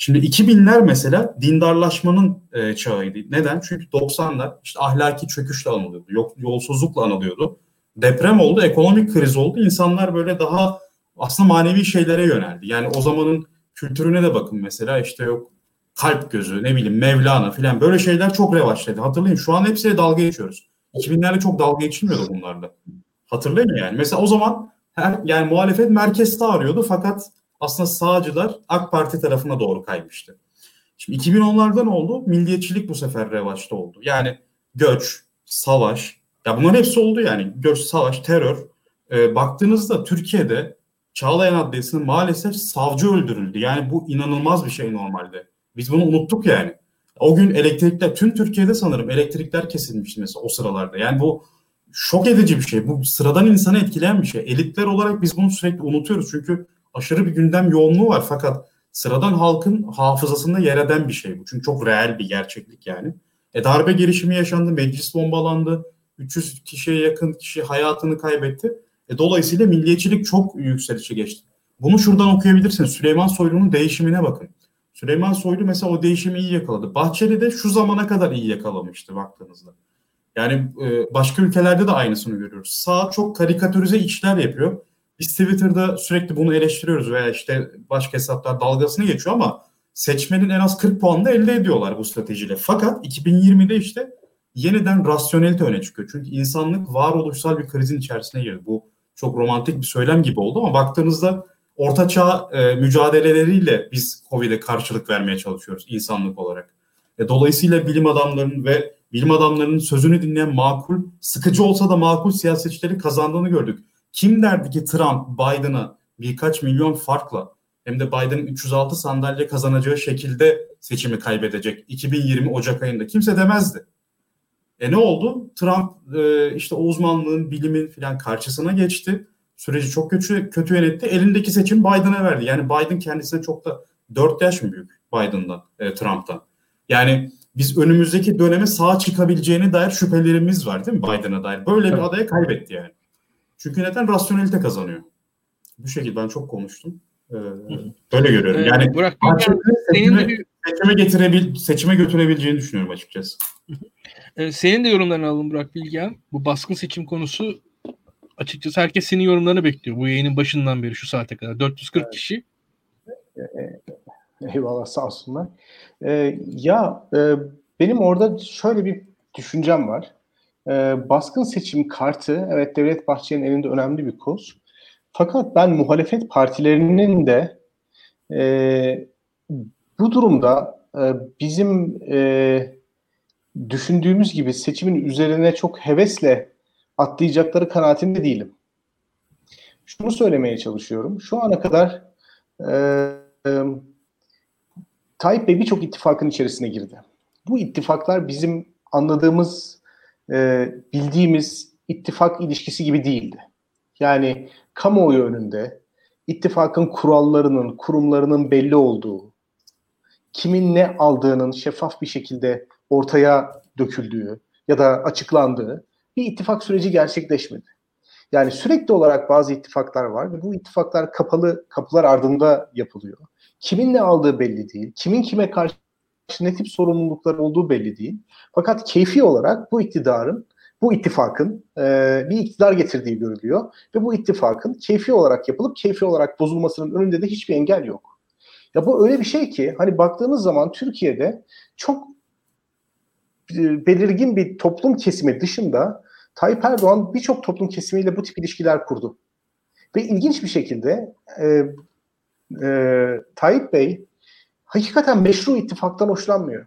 Şimdi 2000'ler mesela dindarlaşmanın e, çağıydı. Neden? Çünkü 90'lar işte ahlaki çöküşle anılıyordu. Yok, yolsuzlukla anılıyordu. Deprem oldu, ekonomik kriz oldu. İnsanlar böyle daha aslında manevi şeylere yöneldi. Yani o zamanın kültürüne de bakın mesela işte yok kalp gözü, ne bileyim Mevlana filan böyle şeyler çok revaçladı. Hatırlayın şu an hepsiyle dalga geçiyoruz. 2000'lerde çok dalga geçilmiyordu bunlarla. Hatırlayın yani. Mesela o zaman her, yani muhalefet merkezde arıyordu fakat aslında sağcılar AK Parti tarafına doğru kaymıştı. Şimdi 2010'larda ne oldu? Milliyetçilik bu sefer revaçta oldu. Yani göç, savaş, ya bunların hepsi oldu yani. Göç, savaş, terör. Ee, baktığınızda Türkiye'de Çağlayan Adliyesi'nin maalesef savcı öldürüldü. Yani bu inanılmaz bir şey normalde. Biz bunu unuttuk yani. O gün elektrikler tüm Türkiye'de sanırım elektrikler kesilmişti mesela o sıralarda. Yani bu şok edici bir şey. Bu sıradan insanı etkileyen bir şey. Elitler olarak biz bunu sürekli unutuyoruz. Çünkü aşırı bir gündem yoğunluğu var. Fakat sıradan halkın hafızasında yer eden bir şey bu. Çünkü çok reel bir gerçeklik yani. E darbe girişimi yaşandı, meclis bombalandı. 300 kişiye yakın kişi hayatını kaybetti. E dolayısıyla milliyetçilik çok yükselişe geçti. Bunu şuradan okuyabilirsiniz. Süleyman Soylu'nun değişimine bakın. Süleyman Soylu mesela o değişimi iyi yakaladı. Bahçeli de şu zamana kadar iyi yakalamıştı baktığınızda. Yani e, başka ülkelerde de aynısını görüyoruz. Sağ çok karikatürize işler yapıyor. Biz Twitter'da sürekli bunu eleştiriyoruz veya işte başka hesaplar dalgasını geçiyor ama seçmenin en az 40 puan da elde ediyorlar bu stratejiyle. Fakat 2020'de işte yeniden rasyonelite öne çıkıyor. Çünkü insanlık varoluşsal bir krizin içerisine girdi. Bu çok romantik bir söylem gibi oldu ama baktığınızda ortaçağ e, mücadeleleriyle biz Covid'e karşılık vermeye çalışıyoruz insanlık olarak. E, dolayısıyla bilim adamlarının ve bilim adamlarının sözünü dinleyen makul, sıkıcı olsa da makul siyasetçileri kazandığını gördük. Kim derdi ki Trump Biden'a birkaç milyon farkla hem de Biden'ın 306 sandalye kazanacağı şekilde seçimi kaybedecek 2020 Ocak ayında kimse demezdi. E ne oldu? Trump e, işte o uzmanlığın, bilimin filan karşısına geçti. Süreci çok kötü, kötü yönetti. Elindeki seçim Biden'a verdi. Yani Biden kendisine çok da 4 yaş mı büyük Biden'dan, e, Trump'tan. Yani biz önümüzdeki döneme sağ çıkabileceğine dair şüphelerimiz var değil mi Biden'a dair? Böyle bir adaya kaybetti yani. Çünkü neden? Rasyonelite kazanıyor. Bu şekilde ben çok konuştum. Ee, böyle görüyorum. Yani ee, Burak, seçime, bir... seçime, getirebil, seçime götürebileceğini düşünüyorum açıkçası. Ee, senin de yorumlarını alalım Burak Bilgehan. Bu baskın seçim konusu açıkçası herkes senin yorumlarını bekliyor. Bu yayının başından beri şu saate kadar. 440 evet. kişi. Eyvallah sağ olsunlar. Ee, ya e, benim orada şöyle bir düşüncem var. Ee, baskın seçim kartı evet Devlet Bahçeli'nin elinde önemli bir koz. Fakat ben muhalefet partilerinin de e, bu durumda e, bizim e, düşündüğümüz gibi seçimin üzerine çok hevesle atlayacakları kanaatinde değilim. Şunu söylemeye çalışıyorum. Şu ana kadar e, e, Tayyip Bey birçok ittifakın içerisine girdi. Bu ittifaklar bizim anladığımız, e, bildiğimiz ittifak ilişkisi gibi değildi. Yani kamuoyu önünde ittifakın kurallarının, kurumlarının belli olduğu, kimin ne aldığının şeffaf bir şekilde ortaya döküldüğü ya da açıklandığı bir ittifak süreci gerçekleşmedi. Yani sürekli olarak bazı ittifaklar var ve bu ittifaklar kapalı kapılar ardında yapılıyor. Kimin ne aldığı belli değil. Kimin kime karşı ne tip sorumluluklar olduğu belli değil. Fakat keyfi olarak bu iktidarın, bu ittifakın e, bir iktidar getirdiği görülüyor. Ve bu ittifakın keyfi olarak yapılıp keyfi olarak bozulmasının önünde de hiçbir engel yok. Ya bu öyle bir şey ki hani baktığınız zaman Türkiye'de çok e, belirgin bir toplum kesimi dışında Tayyip Erdoğan birçok toplum kesimiyle bu tip ilişkiler kurdu. Ve ilginç bir şekilde e, e, Tayyip Bey hakikaten meşru ittifaktan hoşlanmıyor.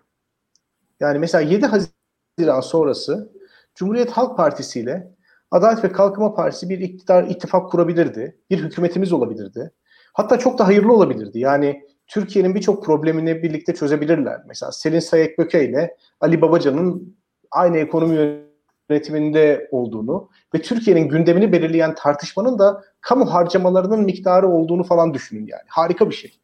Yani mesela 7 Haziran sonrası Cumhuriyet Halk Partisi ile Adalet ve Kalkınma Partisi bir iktidar ittifak kurabilirdi. Bir hükümetimiz olabilirdi. Hatta çok da hayırlı olabilirdi. Yani Türkiye'nin birçok problemini birlikte çözebilirler. Mesela Selin Sayek Böke ile Ali Babacan'ın aynı ekonomi yönetiminde olduğunu ve Türkiye'nin gündemini belirleyen tartışmanın da kamu harcamalarının miktarı olduğunu falan düşünün yani. Harika bir şey.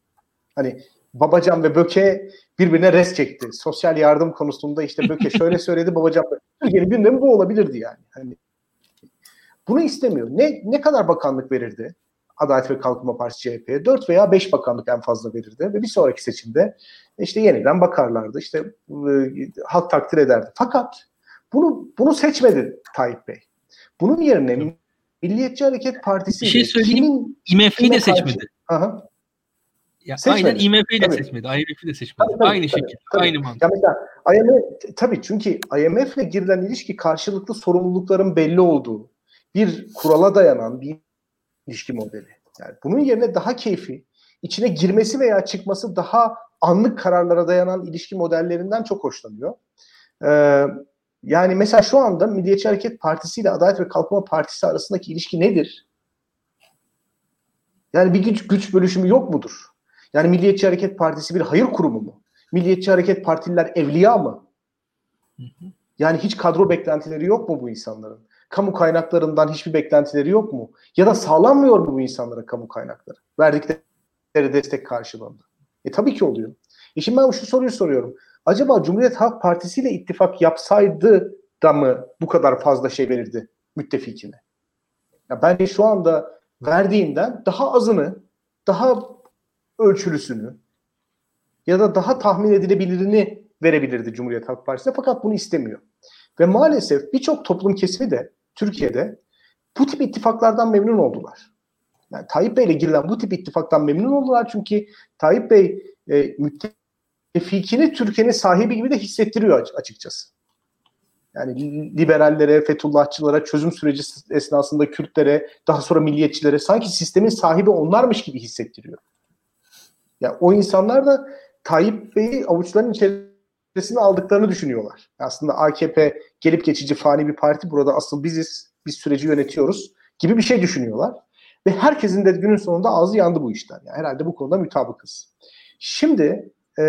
Hani Babacan ve Böke birbirine res çekti. Sosyal yardım konusunda işte Böke şöyle söyledi Babacan. Türkiye'nin gündemi bu olabilirdi yani. Hani bunu istemiyor. Ne ne kadar bakanlık verirdi? Adalet ve Kalkınma Partisi CHP'ye 4 veya 5 bakanlık en fazla verirdi ve bir sonraki seçimde işte yeniden bakarlardı. İşte e, halk takdir ederdi. Fakat bunu bunu seçmedi Tayyip Bey. Bunun yerine Milliyetçi Hareket Partisi bir şey söyleyeyim. IMF'yi de seçmedi. Aha. Ya seçmedi. aynen IMF'yi de seçmedi. IMF'yi de seçmedi. Tabii, tabii, aynı tabii, şekilde. Tabii. Aynı mantık. Ya mesela IMF tabii çünkü IMF'le girilen ilişki karşılıklı sorumlulukların belli olduğu bir kurala dayanan bir ilişki modeli. Yani bunun yerine daha keyfi, içine girmesi veya çıkması daha anlık kararlara dayanan ilişki modellerinden çok hoşlanıyor. Ee, yani mesela şu anda Milliyetçi Hareket Partisi ile Adalet ve Kalkınma Partisi arasındaki ilişki nedir? Yani bir güç, güç bölüşümü yok mudur? Yani Milliyetçi Hareket Partisi bir hayır kurumu mu? Milliyetçi Hareket Partililer evliya mı? Yani hiç kadro beklentileri yok mu bu insanların? Kamu kaynaklarından hiçbir beklentileri yok mu? Ya da sağlanmıyor mu bu insanlara kamu kaynakları? Verdikleri destek karşılığında. E tabii ki oluyor. E şimdi ben şu soruyu soruyorum. Acaba Cumhuriyet Halk Partisi ile ittifak yapsaydı da mı bu kadar fazla şey verirdi müttefikine? Ya bence şu anda verdiğinden daha azını, daha ölçülüsünü ya da daha tahmin edilebilirini verebilirdi Cumhuriyet Halk Partisi'ne fakat bunu istemiyor. Ve maalesef birçok toplum kesimi de Türkiye'de bu tip ittifaklardan memnun oldular. Yani Tayyip Bey ile girilen bu tip ittifaktan memnun oldular çünkü Tayyip Bey e, müttefikini Türkiye'nin sahibi gibi de hissettiriyor açıkçası. Yani liberallere, Fethullahçılara, çözüm süreci esnasında Kürtlere, daha sonra milliyetçilere sanki sistemin sahibi onlarmış gibi hissettiriyor. Ya o insanlar da Tayyip Bey'i avuçlarının içerisine aldıklarını düşünüyorlar. Aslında AKP gelip geçici fani bir parti burada asıl biziz, biz süreci yönetiyoruz gibi bir şey düşünüyorlar. Ve herkesin de günün sonunda ağzı yandı bu işten. Yani herhalde bu konuda mutabıkız. Şimdi e,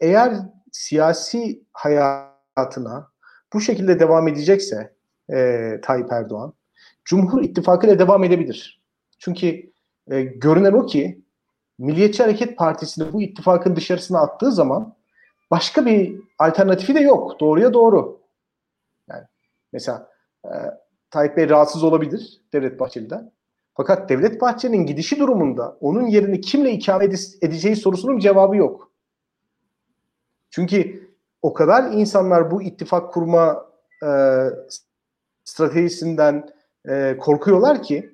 eğer siyasi hayatına bu şekilde devam edecekse e, Tayyip Erdoğan, Cumhur İttifakı ile devam edebilir. Çünkü e, görünen o ki Milliyetçi Hareket Partisi'ni bu ittifakın dışarısına attığı zaman başka bir alternatifi de yok. Doğruya doğru. Yani mesela e, Tayyip Bey rahatsız olabilir Devlet Bahçeli'den. Fakat Devlet Bahçeli'nin gidişi durumunda onun yerini kimle ikame edeceği sorusunun cevabı yok. Çünkü o kadar insanlar bu ittifak kurma e, stratejisinden e, korkuyorlar ki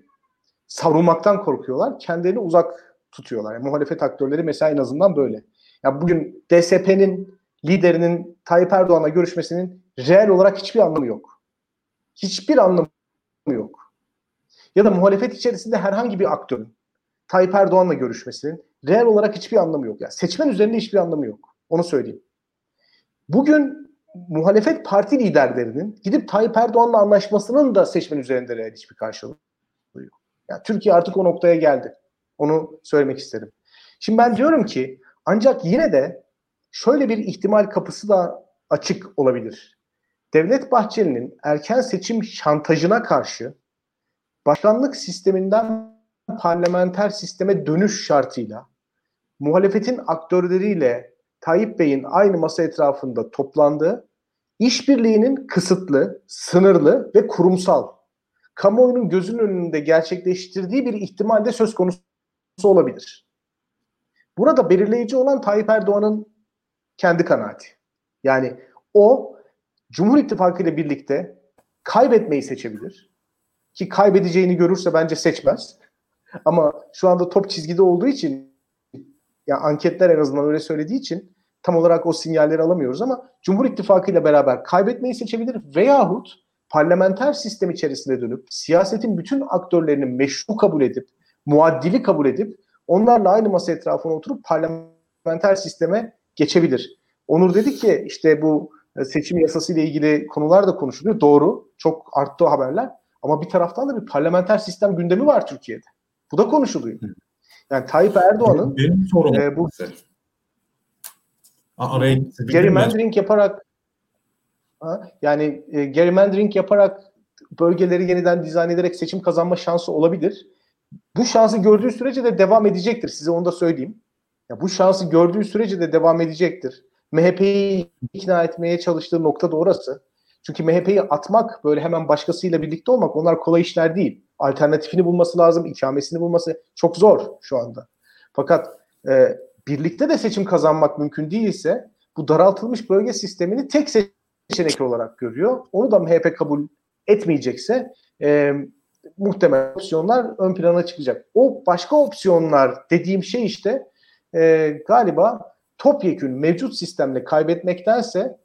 savrulmaktan korkuyorlar. Kendilerini uzak tutuyorlar. Yani muhalefet aktörleri mesela en azından böyle. Yani bugün DSP'nin liderinin Tayyip Erdoğan'la görüşmesinin reel olarak hiçbir anlamı yok. Hiçbir anlamı yok. Ya da muhalefet içerisinde herhangi bir aktörün Tayyip Erdoğan'la görüşmesinin reel olarak hiçbir anlamı yok. Yani seçmen üzerinde hiçbir anlamı yok. Onu söyleyeyim. Bugün muhalefet parti liderlerinin gidip Tayyip Erdoğan'la anlaşmasının da seçmen üzerinde reel hiçbir karşılığı yok. Yani Türkiye artık o noktaya geldi. Onu söylemek isterim. Şimdi ben diyorum ki ancak yine de şöyle bir ihtimal kapısı da açık olabilir. Devlet Bahçeli'nin erken seçim şantajına karşı başkanlık sisteminden parlamenter sisteme dönüş şartıyla muhalefetin aktörleriyle Tayyip Bey'in aynı masa etrafında toplandığı işbirliğinin kısıtlı, sınırlı ve kurumsal kamuoyunun gözünün önünde gerçekleştirdiği bir ihtimalde söz konusu olabilir. Burada belirleyici olan Tayyip Erdoğan'ın kendi kanaati. Yani o Cumhur İttifakı ile birlikte kaybetmeyi seçebilir. Ki kaybedeceğini görürse bence seçmez. Ama şu anda top çizgide olduğu için ya anketler en azından öyle söylediği için tam olarak o sinyalleri alamıyoruz ama Cumhur İttifakı ile beraber kaybetmeyi seçebilir veyahut parlamenter sistem içerisinde dönüp siyasetin bütün aktörlerini meşru kabul edip muaddili kabul edip onlarla aynı masa etrafına oturup parlamenter sisteme geçebilir. Onur dedi ki işte bu seçim yasası ile ilgili konular da konuşuluyor. Doğru. Çok arttı o haberler. Ama bir taraftan da bir parlamenter sistem gündemi var Türkiye'de. Bu da konuşuluyor. Yani Tayyip Erdoğan'ın benim sorum e, bu araya gerrymandering yaparak ha, yani e, gerrymandering yaparak bölgeleri yeniden dizayn ederek seçim kazanma şansı olabilir. Bu şansı gördüğü sürece de devam edecektir. Size onu da söyleyeyim. Ya bu şansı gördüğü sürece de devam edecektir. MHP'yi ikna etmeye çalıştığı nokta da orası. Çünkü MHP'yi atmak böyle hemen başkasıyla birlikte olmak onlar kolay işler değil. Alternatifini bulması lazım, ikamesini bulması çok zor şu anda. Fakat e, birlikte de seçim kazanmak mümkün değilse bu daraltılmış bölge sistemini tek seçenek olarak görüyor. Onu da MHP kabul etmeyecekse e, muhtemel opsiyonlar ön plana çıkacak. O başka opsiyonlar dediğim şey işte e, galiba topyekün mevcut sistemle kaybetmektense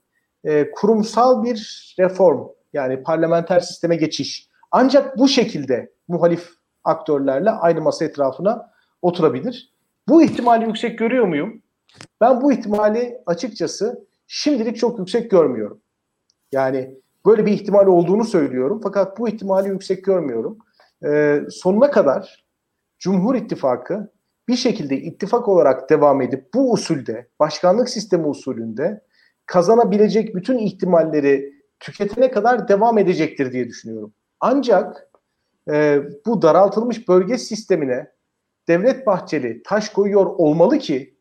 e, kurumsal bir reform yani parlamenter sisteme geçiş. Ancak bu şekilde muhalif aktörlerle aynı masa etrafına oturabilir. Bu ihtimali yüksek görüyor muyum? Ben bu ihtimali açıkçası şimdilik çok yüksek görmüyorum. Yani böyle bir ihtimal olduğunu söylüyorum fakat bu ihtimali yüksek görmüyorum. Ee, sonuna kadar Cumhur İttifakı bir şekilde ittifak olarak devam edip bu usulde, başkanlık sistemi usulünde kazanabilecek bütün ihtimalleri tüketene kadar devam edecektir diye düşünüyorum. Ancak e, bu daraltılmış bölge sistemine Devlet Bahçeli taş koyuyor olmalı ki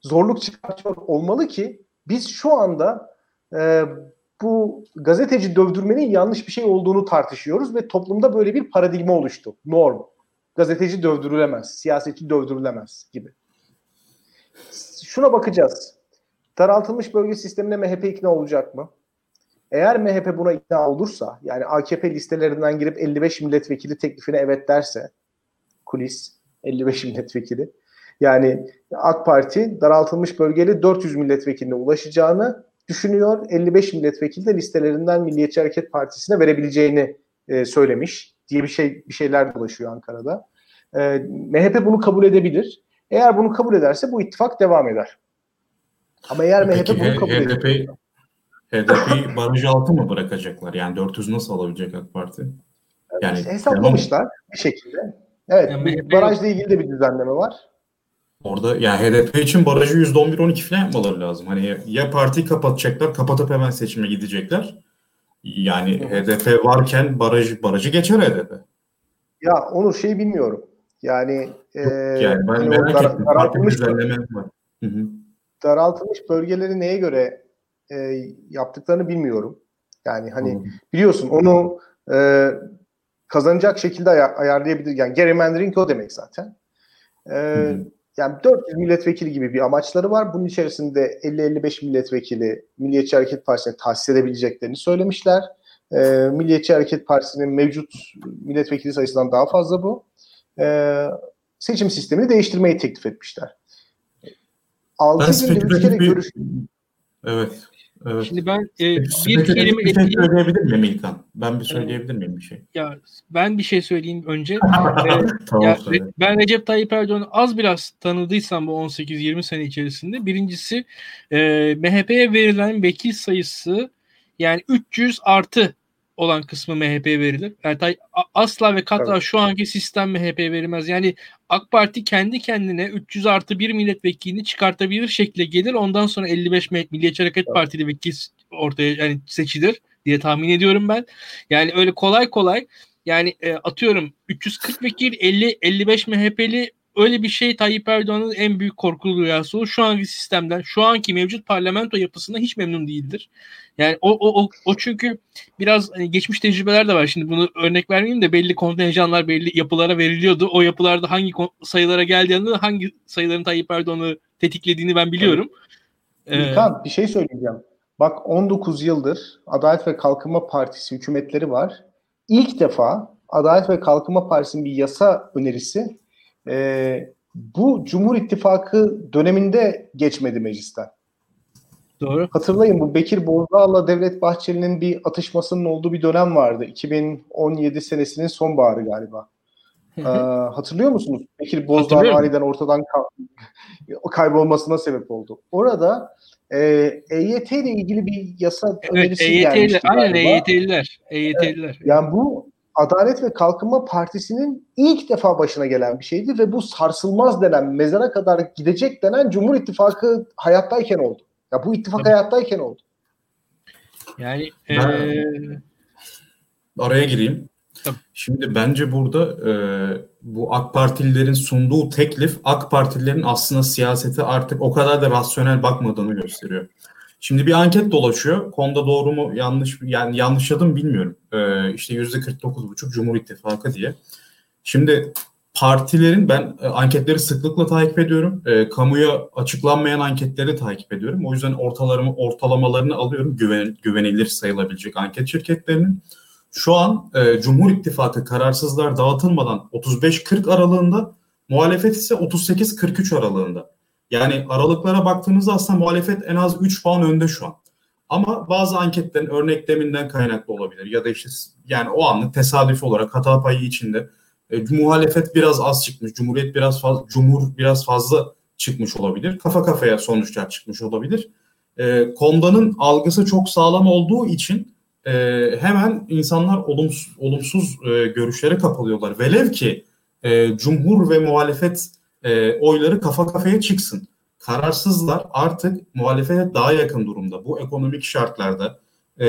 zorluk çıkartıyor olmalı ki biz şu anda e, bu gazeteci dövdürmenin yanlış bir şey olduğunu tartışıyoruz ve toplumda böyle bir paradigma oluştu. Norm. Gazeteci dövdürülemez, siyasetçi dövdürülemez gibi. Şuna bakacağız. Daraltılmış bölge sistemine MHP ikna olacak mı? Eğer MHP buna ikna olursa, yani AKP listelerinden girip 55 milletvekili teklifine evet derse, kulis 55 milletvekili, yani AK Parti daraltılmış bölgeli 400 milletvekiline ulaşacağını düşünüyor. 55 milletvekili de listelerinden Milliyetçi Hareket Partisi'ne verebileceğini e, söylemiş diye bir şey bir şeyler dolaşıyor Ankara'da. E, MHP bunu kabul edebilir. Eğer bunu kabul ederse bu ittifak devam eder. Ama eğer Peki, MHP bunu kabul HDP, HDP'yi baraj altı mı bırakacaklar? Yani 400 nasıl alabilecek AK Parti? Yani işte hesaplamışlar bir şekilde. Evet, yani barajla ilgili de bir düzenleme var. Orada yani HDP için barajı %11-12 falan yapmaları lazım. Hani ya parti kapatacaklar, kapatıp hemen seçime gidecekler. Yani HDP varken baraj barajı geçer HDP. Ya onu şey bilmiyorum. Yani e, yani ben hani merak dar, ettim. Daraltılmış, daraltılmış bölgeleri neye göre e, yaptıklarını bilmiyorum. Yani hani hı. biliyorsun onu e, kazanacak şekilde ay- ayarlayabilir. Yani gerrymandering o demek zaten. E, hı. Yani 400 milletvekili gibi bir amaçları var. Bunun içerisinde 50-55 milletvekili Milliyetçi Hareket Partisi'ne tahsis edebileceklerini söylemişler. E, Milliyetçi Hareket Partisi'nin mevcut milletvekili sayısından daha fazla bu. E, seçim sistemini değiştirmeyi teklif etmişler. 6 günde 3 kere bir... görüş... Evet. Evet. Şimdi ben e, bir kelime bir şey söyleyebilir miyim İlkan? Ben bir söyleyebilir miyim bir şey? Ya ben bir şey söyleyeyim önce. ee, tamam, ya, ben Recep Tayyip Erdoğan'ı az biraz tanıdıysam bu 18-20 sene içerisinde birincisi e, MHP'ye verilen vekil sayısı yani 300 artı olan kısmı MHP verilir. Yani asla ve katra evet. şu anki sistem MHP verilmez. Yani AK Parti kendi kendine 300 artı bir milletvekilini çıkartabilir şekilde gelir. Ondan sonra 55 Milliyetçi Hareket evet. Partili vekil ortaya yani seçilir diye tahmin ediyorum ben. Yani öyle kolay kolay yani e, atıyorum 340 vekil 50 55 MHP'li öyle bir şey Tayyip Erdoğan'ın en büyük korkulu rüyası o. Şu anki sistemden, şu anki mevcut parlamento yapısına hiç memnun değildir. Yani o, o, o, o çünkü biraz hani geçmiş tecrübeler de var. Şimdi bunu örnek vermeyeyim de belli kontenjanlar belli yapılara veriliyordu. O yapılarda hangi sayılara geldiğini, hangi sayıların Tayyip Erdoğan'ı tetiklediğini ben biliyorum. Evet. İlkan ee, bir şey söyleyeceğim. Bak 19 yıldır Adalet ve Kalkınma Partisi hükümetleri var. İlk defa Adalet ve Kalkınma Partisi'nin bir yasa önerisi e, bu Cumhur İttifakı döneminde geçmedi meclisten. Doğru. Hatırlayın bu Bekir Bozdağ'la Devlet Bahçeli'nin bir atışmasının olduğu bir dönem vardı. 2017 senesinin sonbaharı galiba. ee, hatırlıyor musunuz? Bekir Bozdağ'ın aniden ortadan kaybolmasına sebep oldu. Orada e, EYT ile ilgili bir yasa evet, önerisi EYT gelmişti. Aynen EYT'liler. EYT'liler. Evet, yani bu Adalet ve Kalkınma Partisi'nin ilk defa başına gelen bir şeydi ve bu sarsılmaz denen, mezara kadar gidecek denen Cumhur İttifakı hayattayken oldu. Ya bu ittifak Tabii. hayattayken oldu. Yani ee... araya gireyim. Tabii. Şimdi bence burada e, bu AK Partililerin sunduğu teklif AK Partililerin aslında siyasete artık o kadar da rasyonel bakmadığını gösteriyor. Şimdi bir anket dolaşıyor. Konuda doğru mu yanlış yani yanlışladım bilmiyorum. Ee, işte yüzde 49,5 Cumhur İttifakı diye. Şimdi partilerin ben e, anketleri sıklıkla takip ediyorum. E, kamuya açıklanmayan anketleri takip ediyorum. O yüzden ortalarımı ortalamalarını alıyorum. Güven, güvenilir sayılabilecek anket şirketlerinin. Şu an e, Cumhur İttifakı kararsızlar dağıtılmadan 35-40 aralığında, muhalefet ise 38-43 aralığında. Yani aralıklara baktığınızda aslında muhalefet en az 3 puan önde şu an. Ama bazı anketlerin örnekleminden kaynaklı olabilir ya da işte yani o anlık tesadüf olarak hata payı içinde e, muhalefet biraz az çıkmış, cumhuriyet biraz fazla, cumhur biraz fazla çıkmış olabilir. Kafa kafaya sonuçlar çıkmış olabilir. E, Konda'nın algısı çok sağlam olduğu için e, hemen insanlar olumsuz, olumsuz e, görüşlere kapılıyorlar. Velev ki e, cumhur ve muhalefet e, oyları kafa kafaya çıksın. Kararsızlar artık muhalefete daha yakın durumda. Bu ekonomik şartlarda, e,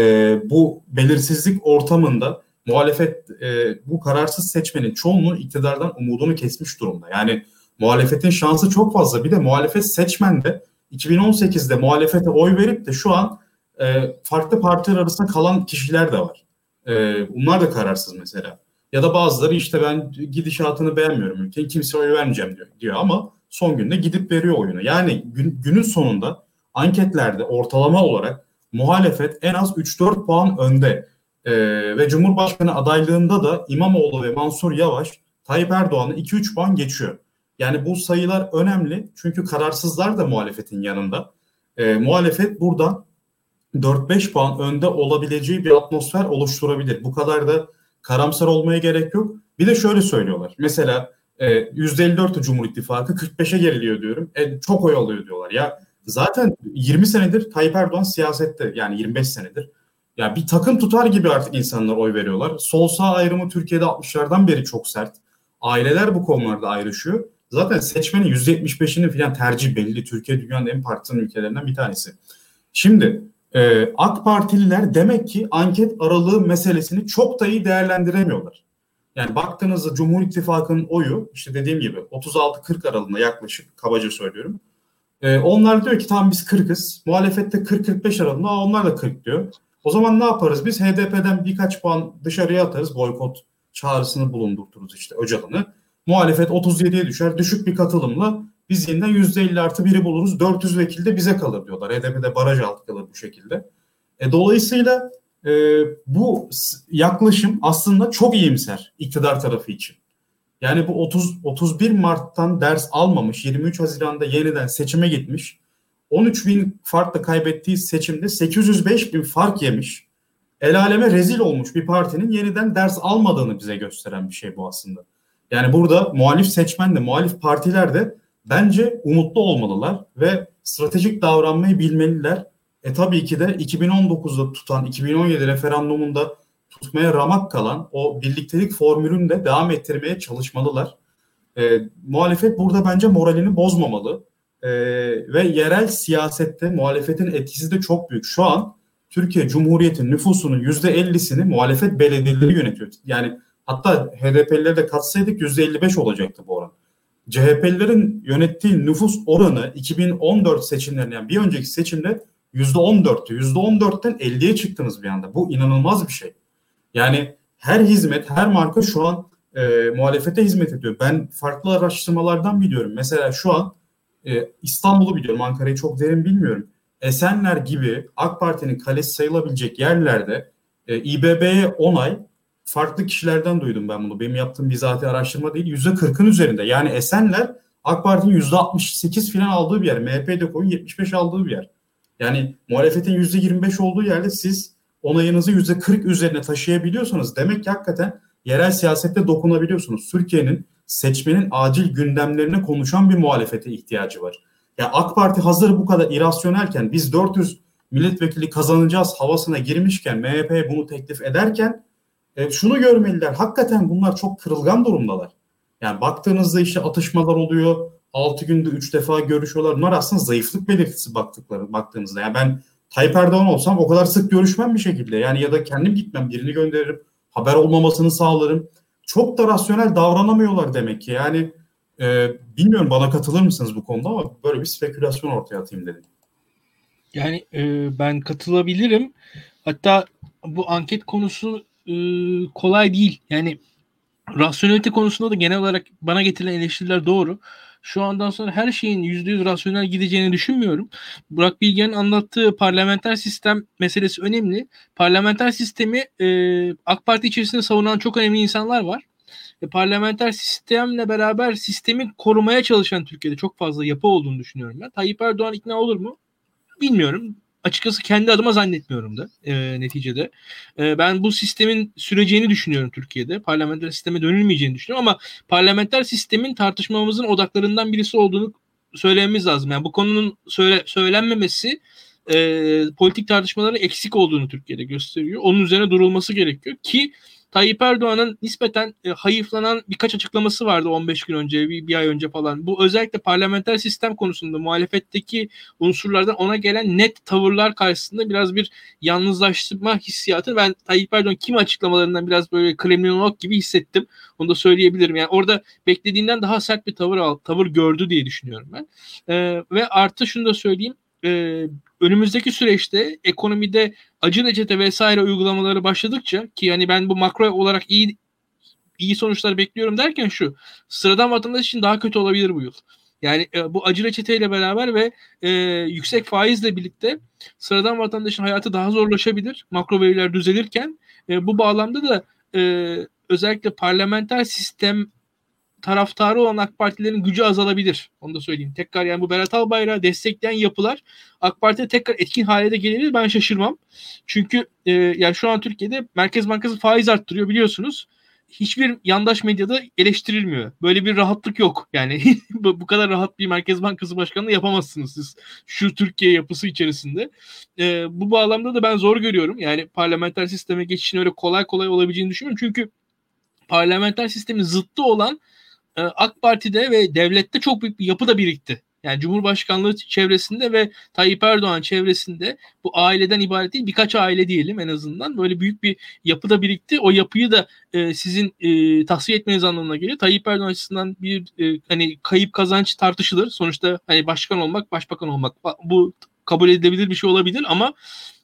bu belirsizlik ortamında muhalefet e, bu kararsız seçmenin çoğunluğu iktidardan umudunu kesmiş durumda. Yani muhalefetin şansı çok fazla. Bir de muhalefet seçmen de 2018'de muhalefete oy verip de şu an e, farklı partiler arasında kalan kişiler de var. E, bunlar da kararsız mesela. Ya da bazıları işte ben gidişatını beğenmiyorum ülkenin kimseye oy vermeyeceğim diyor, diyor ama son günde gidip veriyor oyunu. Yani gün, günün sonunda anketlerde ortalama olarak muhalefet en az 3-4 puan önde. Ee, ve Cumhurbaşkanı adaylığında da İmamoğlu ve Mansur Yavaş Tayyip Erdoğan'ı 2-3 puan geçiyor. Yani bu sayılar önemli çünkü kararsızlar da muhalefetin yanında. Ee, muhalefet buradan 4-5 puan önde olabileceği bir atmosfer oluşturabilir. Bu kadar da karamsar olmaya gerek yok. Bir de şöyle söylüyorlar. Mesela e, %54'ü Cumhur İttifakı 45'e geriliyor diyorum. E, çok oy alıyor diyorlar. Ya zaten 20 senedir Tayyip Erdoğan siyasette yani 25 senedir. Ya bir takım tutar gibi artık insanlar oy veriyorlar. Sol sağ ayrımı Türkiye'de 60'lardan beri çok sert. Aileler bu konularda ayrışıyor. Zaten seçmenin %75'inin falan tercih belli. Türkiye dünyanın en partizan ülkelerinden bir tanesi. Şimdi e, AK Partililer demek ki anket aralığı meselesini çok da iyi değerlendiremiyorlar. Yani baktığınızda Cumhur İttifakı'nın oyu işte dediğim gibi 36-40 aralığında yaklaşık kabaca söylüyorum. E, onlar diyor ki tamam biz 40'ız. Muhalefette 40-45 aralığında onlar da 40 diyor. O zaman ne yaparız? Biz HDP'den birkaç puan dışarıya atarız. Boykot çağrısını bulundurturuz işte Öcalan'ı. Muhalefet 37'ye düşer. Düşük bir katılımla biz yeniden %50 artı biri buluruz. 400 vekil de bize kalır diyorlar. HDP'de baraj altı kalır bu şekilde. E, dolayısıyla e, bu yaklaşım aslında çok iyimser iktidar tarafı için. Yani bu 30 31 Mart'tan ders almamış, 23 Haziran'da yeniden seçime gitmiş. 13 bin farkla kaybettiği seçimde 805 bin fark yemiş. El aleme rezil olmuş bir partinin yeniden ders almadığını bize gösteren bir şey bu aslında. Yani burada muhalif seçmen de muhalif partiler de bence umutlu olmalılar ve stratejik davranmayı bilmeliler. E tabii ki de 2019'da tutan 2017 referandumunda tutmaya ramak kalan o birliktelik formülünü de devam ettirmeye çalışmalılar. E, muhalefet burada bence moralini bozmamalı. E, ve yerel siyasette muhalefetin etkisi de çok büyük. Şu an Türkiye Cumhuriyeti nüfusunun %50'sini muhalefet belediyeleri yönetiyor. Yani hatta HDP'lileri de katsaydık %55 olacaktı bu oran. CHP'lilerin yönettiği nüfus oranı 2014 seçimlerinde yani bir önceki seçimde %14'tü. %14'ten 50'ye çıktınız bir anda. Bu inanılmaz bir şey. Yani her hizmet, her marka şu an e, muhalefete hizmet ediyor. Ben farklı araştırmalardan biliyorum. Mesela şu an e, İstanbul'u biliyorum, Ankara'yı çok derin bilmiyorum. Esenler gibi AK Parti'nin kalesi sayılabilecek yerlerde e, İBB'ye onay farklı kişilerden duydum ben bunu. Benim yaptığım bizatihi araştırma değil. Yüzde kırkın üzerinde. Yani Esenler AK Parti'nin yüzde 68 falan aldığı bir yer. MHP'de koyun 75 aldığı bir yer. Yani muhalefetin yüzde 25 olduğu yerde siz onayınızı yüzde 40 üzerine taşıyabiliyorsanız demek ki hakikaten yerel siyasette dokunabiliyorsunuz. Türkiye'nin seçmenin acil gündemlerine konuşan bir muhalefete ihtiyacı var. Ya AK Parti hazır bu kadar irasyonelken biz 400 milletvekili kazanacağız havasına girmişken MHP bunu teklif ederken e, şunu görmeliler. Hakikaten bunlar çok kırılgan durumdalar. Yani baktığınızda işte atışmalar oluyor. 6 günde 3 defa görüşüyorlar. Bunlar aslında zayıflık belirtisi baktıkları baktığınızda. Yani ben Tayyip Erdoğan olsam o kadar sık görüşmem bir şekilde. Yani ya da kendim gitmem birini gönderirim. Haber olmamasını sağlarım. Çok da rasyonel davranamıyorlar demek ki. Yani e, bilmiyorum bana katılır mısınız bu konuda ama böyle bir spekülasyon ortaya atayım dedim. Yani e, ben katılabilirim. Hatta bu anket konusu e, kolay değil. Yani rasyonelite konusunda da genel olarak bana getirilen eleştiriler doğru. Şu andan sonra her şeyin %100 rasyonel gideceğini düşünmüyorum. Burak Bilge'nin anlattığı parlamenter sistem meselesi önemli. Parlamenter sistemi e, AK Parti içerisinde savunan çok önemli insanlar var. E, parlamenter sistemle beraber sistemi korumaya çalışan Türkiye'de çok fazla yapı olduğunu düşünüyorum ben. Tayyip Erdoğan ikna olur mu? Bilmiyorum açıkçası kendi adıma zannetmiyorum da e, neticede. E, ben bu sistemin süreceğini düşünüyorum Türkiye'de. Parlamenter sisteme dönülmeyeceğini düşünüyorum ama parlamenter sistemin tartışmamızın odaklarından birisi olduğunu söylememiz lazım. Yani bu konunun söyle, söylenmemesi e, politik tartışmaların eksik olduğunu Türkiye'de gösteriyor. Onun üzerine durulması gerekiyor ki Tayyip Erdoğan'ın nispeten e, hayıflanan birkaç açıklaması vardı 15 gün önce, bir, bir ay önce falan. Bu özellikle parlamenter sistem konusunda muhalefetteki unsurlardan ona gelen net tavırlar karşısında biraz bir yalnızlaştırma hissiyatı ben Tayyip Erdoğan kim açıklamalarından biraz böyle Kremlinolog gibi hissettim. Onu da söyleyebilirim. Yani orada beklediğinden daha sert bir tavır al, tavır gördü diye düşünüyorum ben. E, ve artı şunu da söyleyeyim. E, önümüzdeki süreçte ekonomide acı reçete vesaire uygulamaları başladıkça ki yani ben bu makro olarak iyi iyi sonuçlar bekliyorum derken şu sıradan vatandaş için daha kötü olabilir bu yıl. Yani e, bu acı reçeteyle beraber ve e, yüksek faizle birlikte sıradan vatandaşın hayatı daha zorlaşabilir. Makro veriler düzelirken e, bu bağlamda da e, özellikle parlamenter sistem taraftarı olan AK Partilerin gücü azalabilir. Onu da söyleyeyim. Tekrar yani bu Berat Albayrak'ı destekleyen yapılar AK Parti'de tekrar etkin hale de gelebilir. Ben şaşırmam. Çünkü e, yani şu an Türkiye'de Merkez Bankası faiz arttırıyor biliyorsunuz hiçbir yandaş medyada eleştirilmiyor. Böyle bir rahatlık yok. Yani bu kadar rahat bir Merkez Bankası Başkanlığı yapamazsınız siz şu Türkiye yapısı içerisinde. E, bu bağlamda da ben zor görüyorum. Yani parlamenter sisteme geçişin öyle kolay kolay olabileceğini düşünmüyorum. Çünkü parlamenter sistemin zıttı olan AK Parti'de ve devlette çok büyük bir yapı da birikti. Yani Cumhurbaşkanlığı çevresinde ve Tayyip Erdoğan çevresinde bu aileden ibaret değil birkaç aile diyelim en azından böyle büyük bir yapı da birikti. O yapıyı da e, sizin e, tasfiye etmeniz anlamına geliyor. Tayyip Erdoğan açısından bir e, hani kayıp kazanç tartışılır. Sonuçta hani başkan olmak, başbakan olmak bu kabul edilebilir bir şey olabilir ama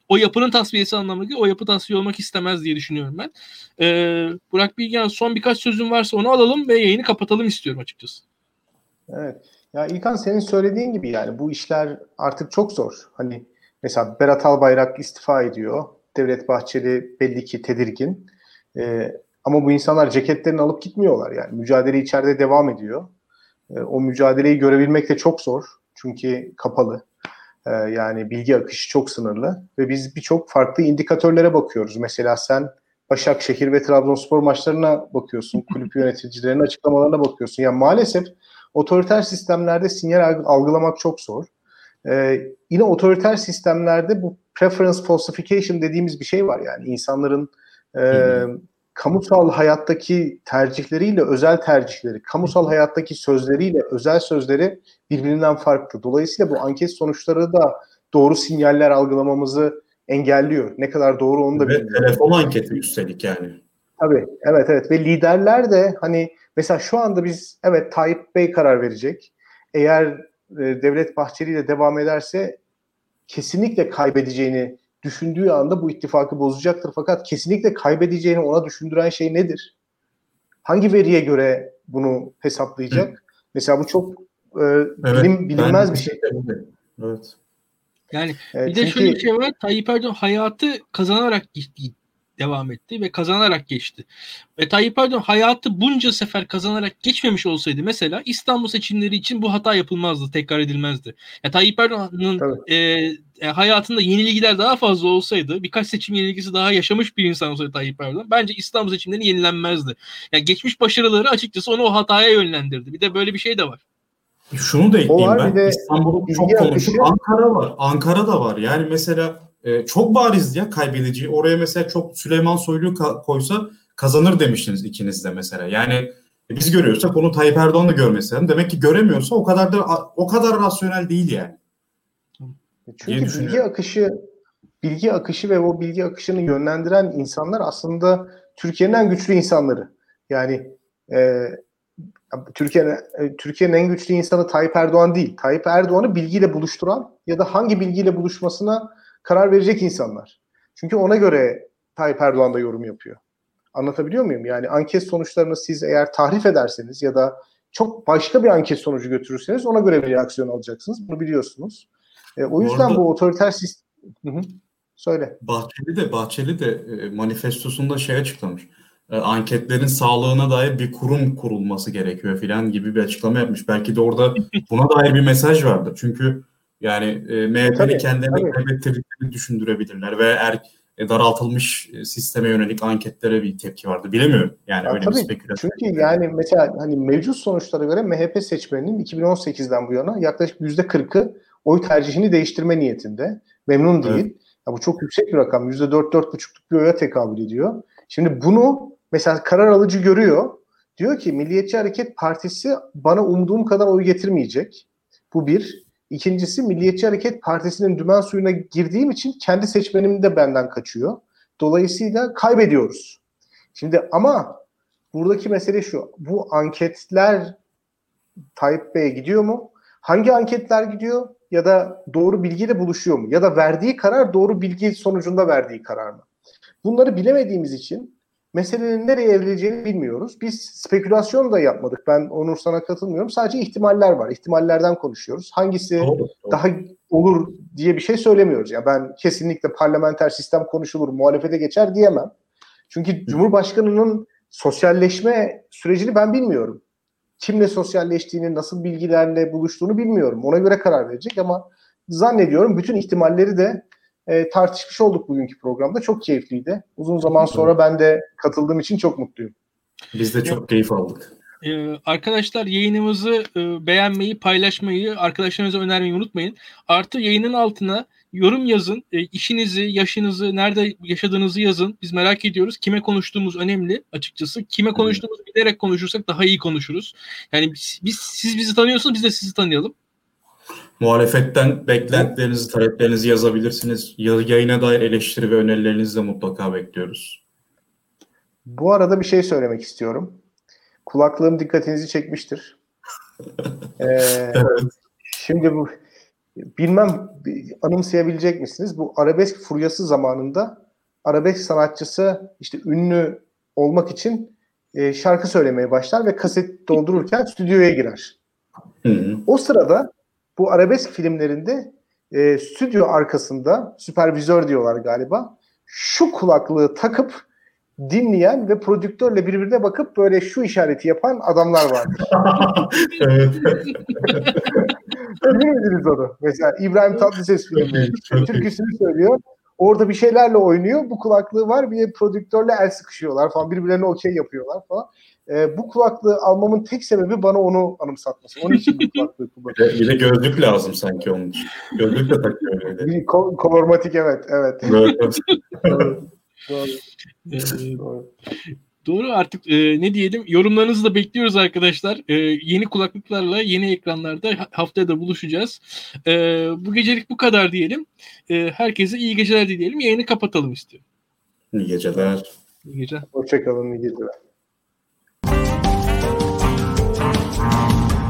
o yapının tasfiyesi anlamına geliyor. O yapı tasfiye olmak istemez diye düşünüyorum ben. Ee, Burak Bilgen son birkaç sözün varsa onu alalım ve yayını kapatalım istiyorum açıkçası. Evet. Ya İlkan senin söylediğin gibi yani bu işler artık çok zor. Hani mesela Berat Albayrak istifa ediyor. Devlet Bahçeli belli ki tedirgin. Ee, ama bu insanlar ceketlerini alıp gitmiyorlar yani. Mücadele içeride devam ediyor. Ee, o mücadeleyi görebilmek de çok zor. Çünkü kapalı. Ee, yani bilgi akışı çok sınırlı. Ve biz birçok farklı indikatörlere bakıyoruz. Mesela sen Başakşehir ve Trabzonspor maçlarına bakıyorsun. Kulüp yöneticilerinin açıklamalarına bakıyorsun. Yani maalesef Otoriter sistemlerde sinyal algılamak çok zor. Ee, yine otoriter sistemlerde bu preference falsification dediğimiz bir şey var yani insanların e, kamusal hayattaki tercihleriyle özel tercihleri, kamusal hayattaki sözleriyle özel sözleri birbirinden farklı. Dolayısıyla bu anket sonuçları da doğru sinyaller algılamamızı engelliyor. Ne kadar doğru onu da Ve bilmiyorum. telefon anketi üstelik yani. Tabii evet evet ve liderler de hani Mesela şu anda biz evet Tayyip Bey karar verecek. Eğer e, Devlet Bahçeli ile devam ederse kesinlikle kaybedeceğini düşündüğü anda bu ittifakı bozacaktır. Fakat kesinlikle kaybedeceğini ona düşündüren şey nedir? Hangi veriye göre bunu hesaplayacak? Hı. Mesela bu çok e, evet, bilim, bilinmez bir şey. Evet. Yani e, bir de çünkü, şöyle bir şey var. Tayyip Erdoğan hayatı kazanarak gitti devam etti ve kazanarak geçti. Ve Tayyip Erdoğan hayatı bunca sefer kazanarak geçmemiş olsaydı mesela İstanbul seçimleri için bu hata yapılmazdı, tekrar edilmezdi. Ya Tayyip Erdoğan'ın e, e, hayatında yenilgiler daha fazla olsaydı, birkaç seçim yenilgisi daha yaşamış bir insan olsaydı Tayyip Erdoğan, bence İstanbul seçimleri yenilenmezdi. Yani geçmiş başarıları açıkçası onu o hataya yönlendirdi. Bir de böyle bir şey de var. Şunu da ekleyeyim ben. İstanbul'u çok konuştuk. Ankara var. Ankara da var. Yani mesela e, çok bariz ya kaybedici. Oraya mesela çok Süleyman Soylu'yu ka- koysa kazanır demiştiniz ikiniz de mesela. Yani e, biz görüyorsak onu Tayyip Erdoğan da görmesi lazım. Demek ki göremiyorsa o kadar da o kadar rasyonel değil yani. Çünkü bilgi akışı bilgi akışı ve o bilgi akışını yönlendiren insanlar aslında Türkiye'nin en güçlü insanları. Yani e, Türkiye'nin e, Türkiye'nin en güçlü insanı Tayyip Erdoğan değil. Tayyip Erdoğan'ı bilgiyle buluşturan ya da hangi bilgiyle buluşmasına karar verecek insanlar. Çünkü ona göre Tayyip Erdoğan da yorum yapıyor. Anlatabiliyor muyum? Yani anket sonuçlarını siz eğer tahrif ederseniz ya da çok başka bir anket sonucu götürürseniz ona göre bir reaksiyon alacaksınız. Bunu biliyorsunuz. E, o yüzden bu, arada, bu otoriter sistem... Söyle. Bahçeli de Bahçeli de e, manifestosunda şey açıklamış. E, anketlerin sağlığına dair bir kurum kurulması gerekiyor filan gibi bir açıklama yapmış. Belki de orada buna dair bir mesaj vardır. Çünkü yani e, MHP'nin kendilerini kaybettirdiklerini düşündürebilirler ve er, e, daraltılmış e, sisteme yönelik anketlere bir tepki vardı. Bilemiyorum. Yani ya öyle tabii, bir spekülasyon. Çünkü yani mesela hani mevcut sonuçlara göre MHP seçmeninin 2018'den bu yana yaklaşık %40'ı oy tercihini değiştirme niyetinde. Memnun değil. Evet. Ya bu çok yüksek bir rakam. %4-4,5'luk bir oya tekabül ediyor. Şimdi bunu mesela karar alıcı görüyor. Diyor ki Milliyetçi Hareket Partisi bana umduğum kadar oy getirmeyecek. Bu bir. İkincisi Milliyetçi Hareket Partisi'nin dümen suyuna girdiğim için kendi seçmenim de benden kaçıyor. Dolayısıyla kaybediyoruz. Şimdi ama buradaki mesele şu. Bu anketler Tayyip Bey'e gidiyor mu? Hangi anketler gidiyor? Ya da doğru bilgiyle buluşuyor mu? Ya da verdiği karar doğru bilgi sonucunda verdiği karar mı? Bunları bilemediğimiz için meselenin nereye evrileceğini bilmiyoruz. Biz spekülasyon da yapmadık. Ben Onur sana katılmıyorum. Sadece ihtimaller var. İhtimallerden konuşuyoruz. Hangisi doğru, doğru. daha olur diye bir şey söylemiyoruz. Yani ben kesinlikle parlamenter sistem konuşulur, muhalefete geçer diyemem. Çünkü Cumhurbaşkanının sosyalleşme sürecini ben bilmiyorum. Kimle sosyalleştiğini, nasıl bilgilerle buluştuğunu bilmiyorum. Ona göre karar verecek ama zannediyorum bütün ihtimalleri de e, tartışmış olduk bugünkü programda. Çok keyifliydi. Uzun zaman sonra ben de katıldığım için çok mutluyum. Biz de çok keyif aldık. Ee, arkadaşlar yayınımızı e, beğenmeyi, paylaşmayı, arkadaşlarınıza önermeyi unutmayın. Artı yayının altına yorum yazın. E, işinizi, yaşınızı, nerede yaşadığınızı yazın. Biz merak ediyoruz. Kime konuştuğumuz önemli açıkçası. Kime konuştuğumuzu bilerek konuşursak daha iyi konuşuruz. Yani biz, biz siz bizi tanıyorsunuz, biz de sizi tanıyalım. Muhalefetten beklentilerinizi, taleplerinizi yazabilirsiniz. Yayına dair eleştiri ve önerilerinizi de mutlaka bekliyoruz. Bu arada bir şey söylemek istiyorum. Kulaklığım dikkatinizi çekmiştir. Ee, evet. Şimdi bu bilmem anımsayabilecek misiniz? Bu arabesk furyası zamanında arabesk sanatçısı işte ünlü olmak için e, şarkı söylemeye başlar ve kaset doldururken stüdyoya girer. Hı hı. O sırada bu arabesk filmlerinde e, stüdyo arkasında süpervizör diyorlar galiba şu kulaklığı takıp dinleyen ve prodüktörle birbirine bakıp böyle şu işareti yapan adamlar vardır. Miydiniz onu? Mesela İbrahim Tatlıses filmi. Türküsünü söylüyor. Orada bir şeylerle oynuyor. Bu kulaklığı var. Bir de prodüktörle el sıkışıyorlar falan. Birbirlerine okey yapıyorlar falan. Ee, bu kulaklığı almamın tek sebebi bana onu anımsatması. Onun için bu kulaklığı kullanıyorum. Bir de gözlük lazım sanki onun için. Gözlük de takıyor öyle. Bir ko- kolormatik evet. Evet. evet. Doğru. Ee, doğru. artık e, ne diyelim yorumlarınızı da bekliyoruz arkadaşlar. E, yeni kulaklıklarla yeni ekranlarda haftaya da buluşacağız. E, bu gecelik bu kadar diyelim. E, herkese iyi geceler dileyelim. Yayını kapatalım istiyorum. İyi geceler. İyi geceler. Hoşçakalın. İyi geceler.